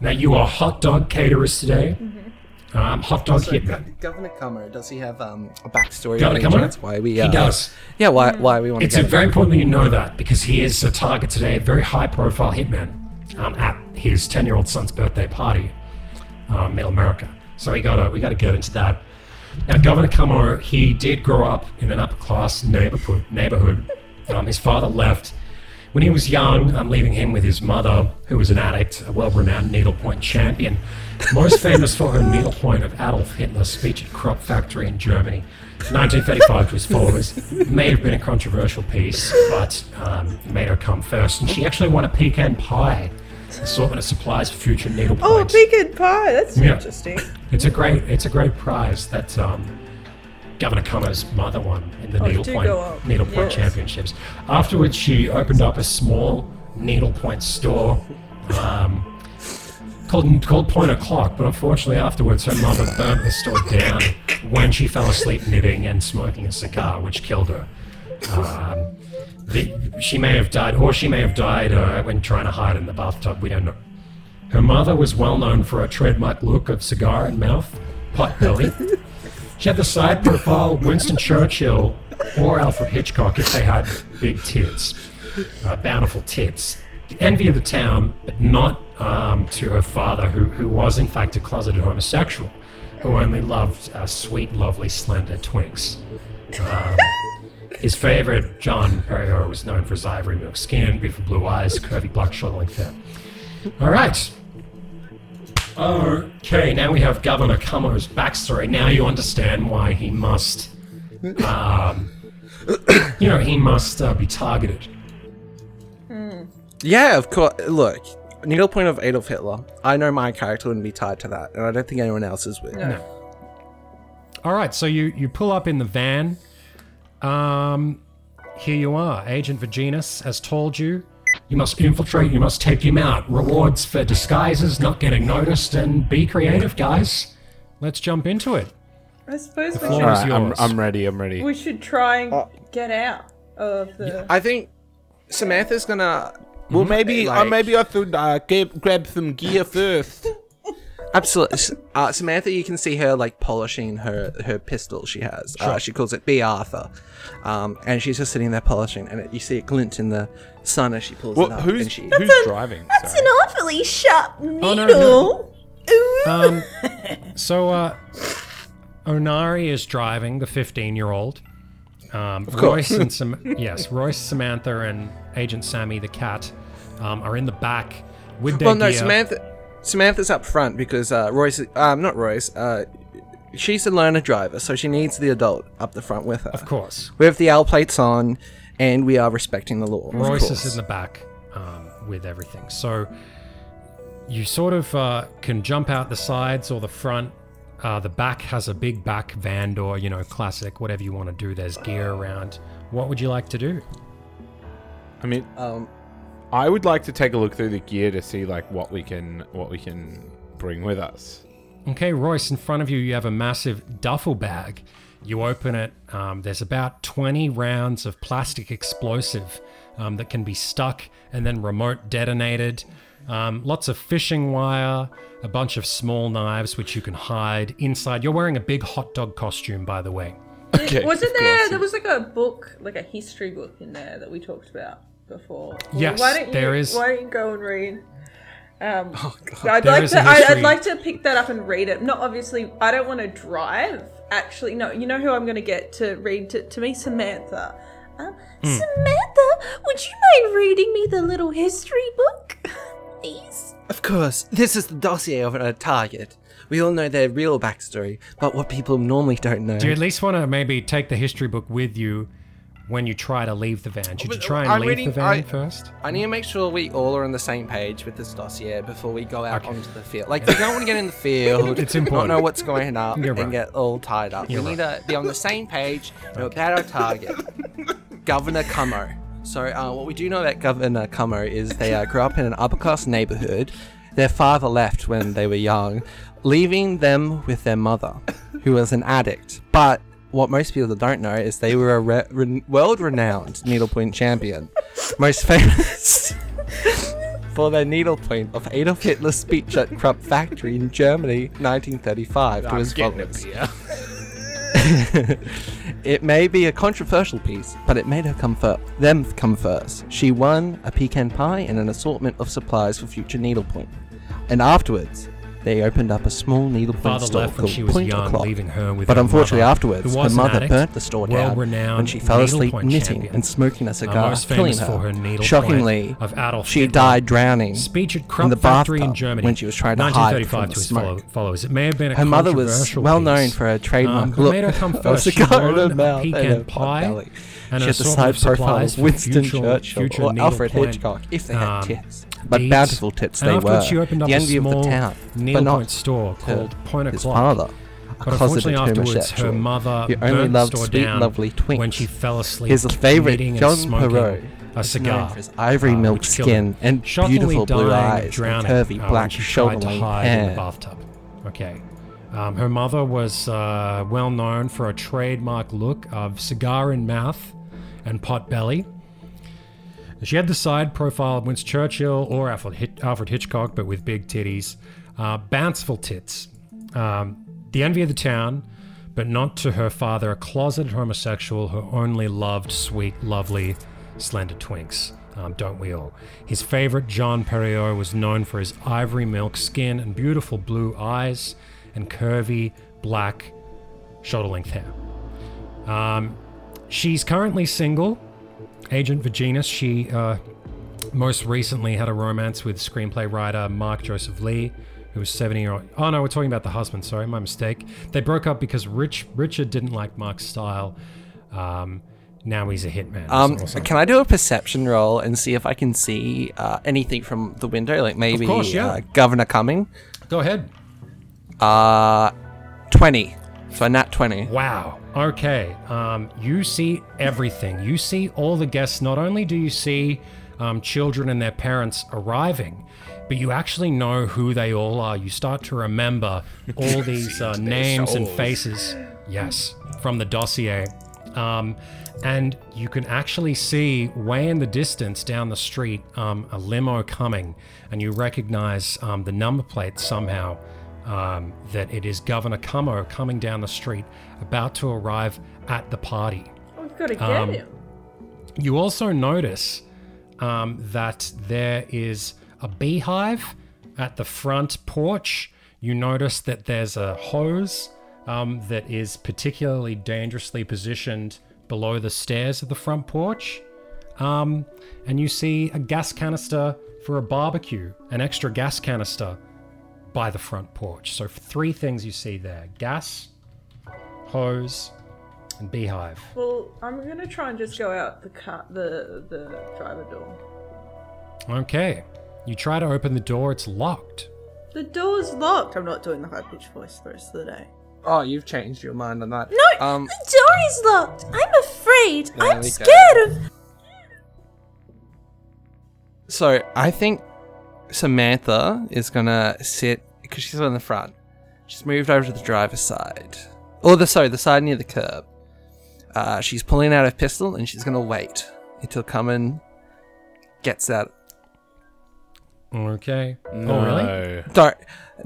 Now, you are hot dog caterers today. Um, hot dog hitmen. Governor Cummer, does he have um, a backstory? Governor by any Cummer? chance? Why we? He Uh, does. Yeah, why? Why we want to It's very important that you know that because he is a target today, a very high profile hitman um, at his 10 year old son's birthday party, um, Middle America. So we gotta, we gotta get into that. Now, Governor Cummo, he did grow up in an upper class neighborhood. neighborhood. Um, his father left when he was young, I'm leaving him with his mother, who was an addict, a well renowned needlepoint champion, most famous for her needlepoint of Adolf Hitler's speech at Krupp factory in Germany. 1935 to his followers. It may have been a controversial piece, but um, it made her come first. And she actually won a pecan pie assortment of supplies for future needlepoints. Oh, pecan pie. That's Yeah. interesting. It's a great, it's a great prize that um, Governor Cummo's mother won in the Oh, needlepoint needlepoint Yes. championships. Afterwards, she opened up a small needlepoint store um, called called Point O'clock. But unfortunately, afterwards, her mother burnt the store down when she fell asleep knitting and smoking a cigar, which killed her. Um, the, she may have died, or she may have died uh, when trying to hide in the bathtub. We don't know. Her mother was well known for her trademark look of cigar in mouth, pot belly. she had the side profile of Winston Churchill or Alfred Hitchcock if they had big tits, uh, bountiful tits. The envy of the town, but not um, to her father, who, who was in fact a closeted homosexual, who only loved uh, sweet, lovely, slender twinks. Um, his favorite, John Perrier, was known for his ivory milk skin, beautiful blue eyes, curvy black shoulder length hair. All right. Okay, now we have Governor Cummo's backstory. Now you understand why he must, um, you know, he must uh, be targeted. Yeah, of course. Look, needlepoint of Adolf Hitler. I know my character wouldn't be tied to that, and I don't think anyone else's would. All right, so you you pull up in the van. Um, here you are. Agent Virginus has told you. You must infiltrate, you must take him out. Rewards for disguises, not getting noticed, and be creative, guys. Let's jump into it. I suppose we floor should, All is right, I'm, yours. I'm ready. I'm ready. we should try and get out of the. I think Samantha's gonna. Well, maybe uh, like- maybe I should uh, grab, grab some gear first. Absolutely. Uh, Samantha, you can see her like polishing her her pistol she has. Uh, she calls it Bea Arthur. Um, and she's just sitting there polishing, and it, you see it glint in the sun as she pulls Well, it up. who's and she, who's driving? That's Sorry. an awfully sharp needle. no, no. Ooh. Um, so uh, Onari is driving the 15 year old. Um, Royce and Sam- yes, Royce, Samantha, and Agent Sammy the cat um, are in the back with their well, no, gear. Samantha. Samantha's up front because uh, Royce, um, not Royce. Uh, she's a learner driver, so she needs the adult up the front with her. Of course, We have the L plates on, and we are respecting the law. of Royce course. is in the back um, with everything. So you sort of uh, can jump out the sides or the front. Uh, the back has a big back van door, you know, classic, whatever you want to do. There's gear around. What would you like to do? I mean, Um, I would like to take a look through the gear to see like what we can what we can bring with us. Okay, Royce, in front of you, you have a massive duffel bag. You open it, um, there's about 20 rounds of plastic explosive um, that can be stuck and then remote detonated. Um, lots of fishing wire, a bunch of small knives which you can hide inside. You're wearing a big hot dog costume, by the way. Okay. Wasn't there? There was like a book, like a history book in there that we talked about before. Well, Yes, why don't there you, is- Why don't you go and read? Um, I'd like is to. a I, I'd like to pick that up and read it. Not obviously. I don't want to drive. Actually, no. You know who I'm going to get to read to, to me, Samantha. Um, Hmm. Samantha, would you mind reading me the little history book? Please? Of course, this is the dossier of a target. We all know their real backstory, but what people normally don't know. Do you at least want to maybe take the history book with you when you try to leave the van? Should you try and I'm leave the van I- first? I need to make sure we all are on the same page with this dossier before we go out onto the field. Like, we don't want to get in the field, It's not important. know what's going on, You're and get all tied up. You're we need to be on the same page know about our target, Governor Cummo. So, uh, what we do know about Governor Cummo is they uh, grew up in an upper class neighborhood. Their father left when they were young, leaving them with their mother, who was an addict. But what most people don't know is they were a re- re- world-renowned needlepoint champion, most famous for their needlepoint of Adolf Hitler's speech at Krupp factory in Germany, 1935, to I'm getting a It may be a controversial piece, but it made her come fir- them come first. She won a pecan pie and an assortment of supplies for future needlepoint. And afterwards, they opened up a small needlepoint store called Point young, O'Clock. leaving her with But unfortunately, mother, afterwards, her mother addict, burnt the store down when she fell asleep knitting champion. and smoking a cigar, killing her. her Shockingly, she Hitler. died drowning Speech at in the factory in bathtub Germany when she was trying to hide 1935 from to the his smoke. followers. It may have been a Her mother was well known for her trademark Um, look made her come first? She cigar in her mouth and a pot belly. and she a had the side of profile of Winston Churchill or Alfred Hitchcock if they had um, tits. But deeds. bountiful tits And they were. she opened up the a envy of the town. But not store called Point his father. A But unfortunately, afterwards, her mother He only burnt the loved store sweet, down lovely twinks. when she fell asleep. His and John Perrault, a cigar. his ivory uh, milk skin and beautiful blue eyes and drowning, curvy uh, black she to shoulder-length hide in the hair. bathtub. Okay. Um, her mother was uh, well known for a trademark look of cigar in mouth and pot belly. She had the side profile of Winston Churchill or Alfred, Hit- Alfred Hitchcock, but with big titties. Uh, bounceful tits. Um, the envy of the town, but not to her father, a closeted homosexual who only loved sweet, lovely, slender twinks. Um, don't we all? His favorite, John Perriot, was known for his ivory milk skin and beautiful blue eyes and curvy black shoulder length hair. Um, she's currently single. Agent Virginus, she uh, most recently had a romance with screenplay writer Mark Joseph Lee, who was 70 year old. Oh no, we're talking about the husband. Sorry, my mistake. They broke up because Rich Richard didn't like Mark's style. Um, now he's a hitman. Um, so- or something. can I do a perception roll and see if I can see uh, anything from the window? Like maybe course, yeah. uh, Governor coming? Go ahead. Uh, 20. So a nat 20. Wow. Okay. Um, you see everything. You see all the guests. Not only do you see um, children and their parents arriving, but you actually know who they all are. You start to remember all these uh, names and faces. Yes, from the dossier. Um, and you can actually see way in the distance down the street um, a limo coming, and you recognize um, the number plate somehow um, that it is Governor Cummo coming down the street, about to arrive at the party. We've got to get Um, him. You also notice um, that there is a beehive at the front porch. You notice that there's a hose um, that is particularly dangerously positioned below the stairs of the front porch. Um, and you see a gas canister for a barbecue, an extra gas canister by the front porch. So, three things you see there gas, hose, and beehive. Well, I'm gonna try and just go out the car, the the driver door. Okay. You try to open the door, it's locked. The door's locked. I'm not doing the high pitched voice the rest of the day. Oh, you've changed your mind on that. No, Um, the door is locked. I'm afraid. There I'm we go. scared of. so I think Samantha is gonna sit because she's on the front. She's moved over to the driver's side, or the sorry, the side near the curb. Uh, she's pulling out a pistol and she's gonna wait until Cummin gets out. Okay. Oh, really? Don't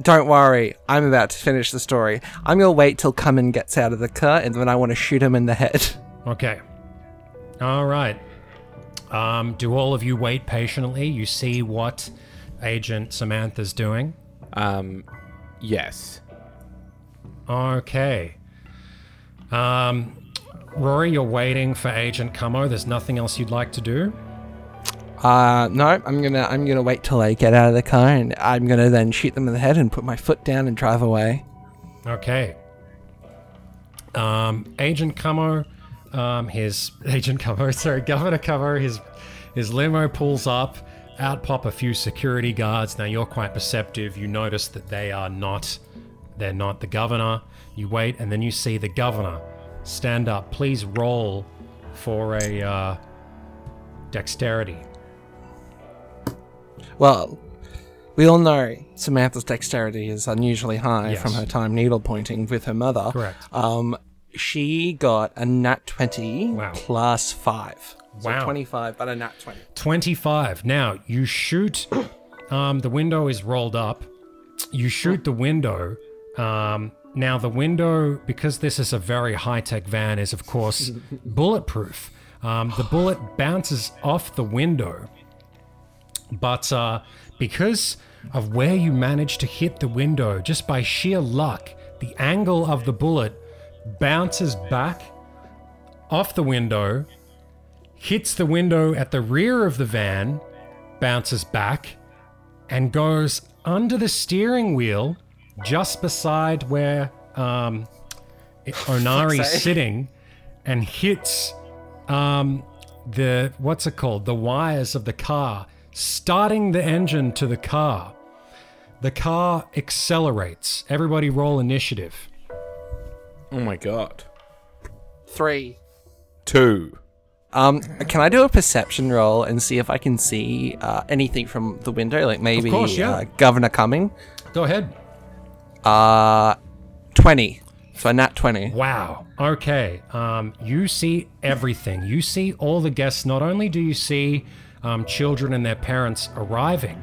don't worry. I'm about to finish the story. I'm gonna wait till Cummin gets out of the car and then I want to shoot him in the head. Okay. All right. Um, do all of you wait patiently? You see what Agent Samantha's doing? Um, yes. Okay. Um, Rory, you're waiting for Agent Cummo. There's nothing else you'd like to do? Uh, no, I'm gonna I'm gonna wait till they get out of the car and I'm gonna then shoot them in the head and put my foot down and drive away. Okay. Um, Agent Cummo, um, his Agent Cummo, sorry, Governor Cummo, his his limo pulls up. Out pop a few security guards. Now you're quite perceptive. You notice that they are not, they're not the governor. You wait, and then you see the governor stand up. Please roll for a uh, dexterity. Well, we all know Samantha's dexterity is unusually high Yes. from her time needle pointing with her mother. Correct. Um, She got a nat 20 Wow. plus 5. So Wow. 25, but a nat 20. 25. Now, you shoot, um, the window is rolled up. You shoot the window. Um, now, the window, because this is a very high tech van, is of course bulletproof. Um, the bullet bounces off the window, but uh, because of where you managed to hit the window, just by sheer luck, the angle of the bullet bounces back off the window hits the window at the rear of the van, bounces back, and goes under the steering wheel just beside where um, Onari's sitting and hits um, the, what's it called? The wires of the car, starting the engine to the car. The car accelerates. Everybody roll initiative. Oh my god. 3. Two. Um, can I do a perception roll and see if I can see uh, anything from the window? Like maybe course, yeah. uh, Governor coming? Go ahead. Uh, 20. So a nat 20. Wow. Okay. Um, you see everything. You see all the guests. Not only do you see um, children and their parents arriving,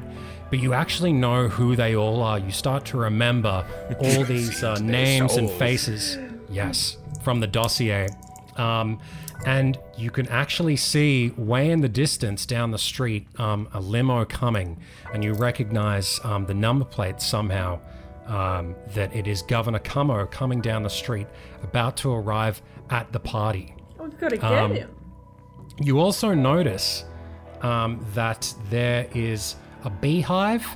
but you actually know who they all are. You start to remember all these uh, names and faces. Yes, from the dossier. Um, and you can actually see way in the distance down the street um, a limo coming, and you recognize um, the number plate somehow um, that it is Governor Cummo coming down the street, about to arrive at the party. We've got to get Um, him. You also notice um, that there is a beehive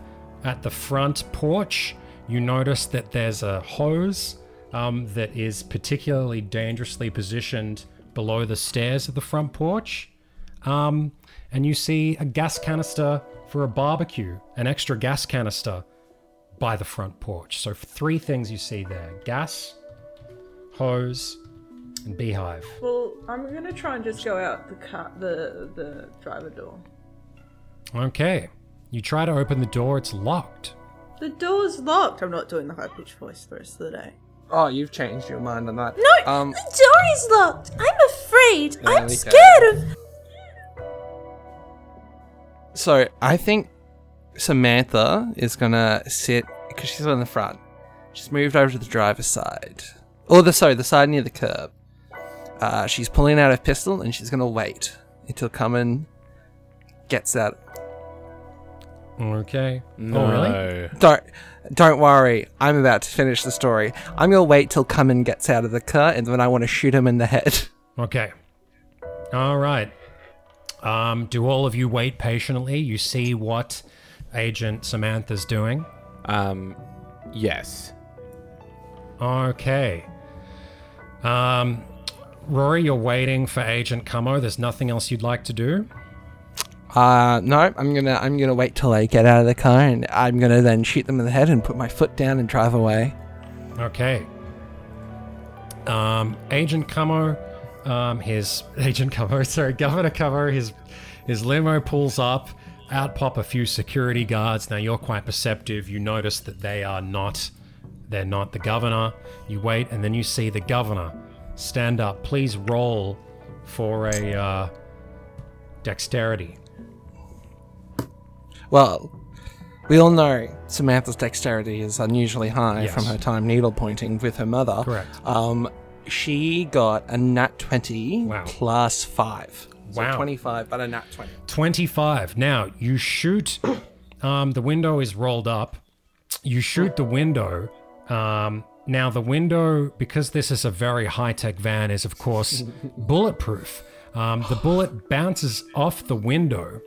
at the front porch. You notice that there's a hose um, that is particularly dangerously positioned below the stairs of the front porch. Um, and you see a gas canister for a barbecue, an extra gas canister by the front porch. So, three things you see there gas, hose, and beehive. Well, I'm gonna try and just go out the car, the the driver door. Okay. You try to open the door, it's locked. The door's locked. I'm not doing the high pitched voice for the rest of the day. Oh, you've changed your mind on that. No, Um, the door is locked. I'm afraid. There I'm we scared of. So I think Samantha is gonna sit because she's on the front. She's moved over to the driver's side, or the sorry, the side near the curb. Uh, she's pulling out a pistol and she's gonna wait until Cummin gets out. Okay. No. Oh, really? Don't don't worry. I'm about to finish the story. I'm gonna wait till Cummin gets out of the car and then I want to shoot him in the head. Okay. All right. Um, do all of you wait patiently? You see what Agent Samantha's doing? Um, yes. Okay. Um, Rory, you're waiting for Agent Cummo. There's nothing else you'd like to do? Uh, no, I'm gonna I'm gonna wait till they get out of the car and I'm gonna then shoot them in the head and put my foot down and drive away. Okay. Um, Agent Cummo, um, his Agent Cummo, sorry, Governor Cummo, his his limo pulls up. Out pop a few security guards. Now you're quite perceptive. You notice that they are not, they're not the governor. You wait, and then you see the governor stand up. Please roll for a uh, dexterity. Well, we all know Samantha's dexterity is unusually high Yes. from her time needlepointing with her mother. Correct. Um, she got a nat 20 Wow. plus 5. So Wow. 25, but a nat 20. 25. Now, you shoot, um, the window is rolled up. You shoot the window. Um, now, the window, because this is a very high tech van, is of course bulletproof. Um, the bullet bounces off the window,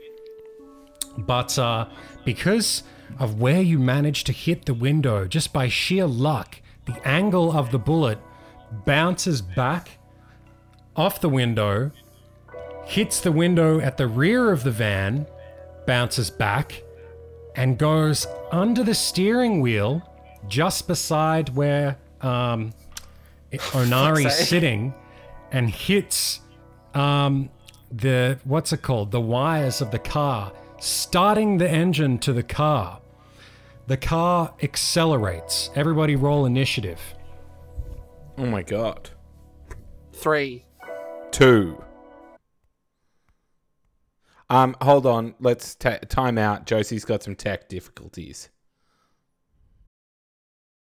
but uh, because of where you managed to hit the window, just by sheer luck, the angle of the bullet bounces back off the window hits the window at the rear of the van, bounces back, and goes under the steering wheel just beside where um, Onari's sitting and hits um, the, what's it called? The wires of the car, starting the engine to the car. The car accelerates. Everybody roll initiative. Oh my god. Three. Two. Um, hold on. Let's ta- time out. Josie's got some tech difficulties.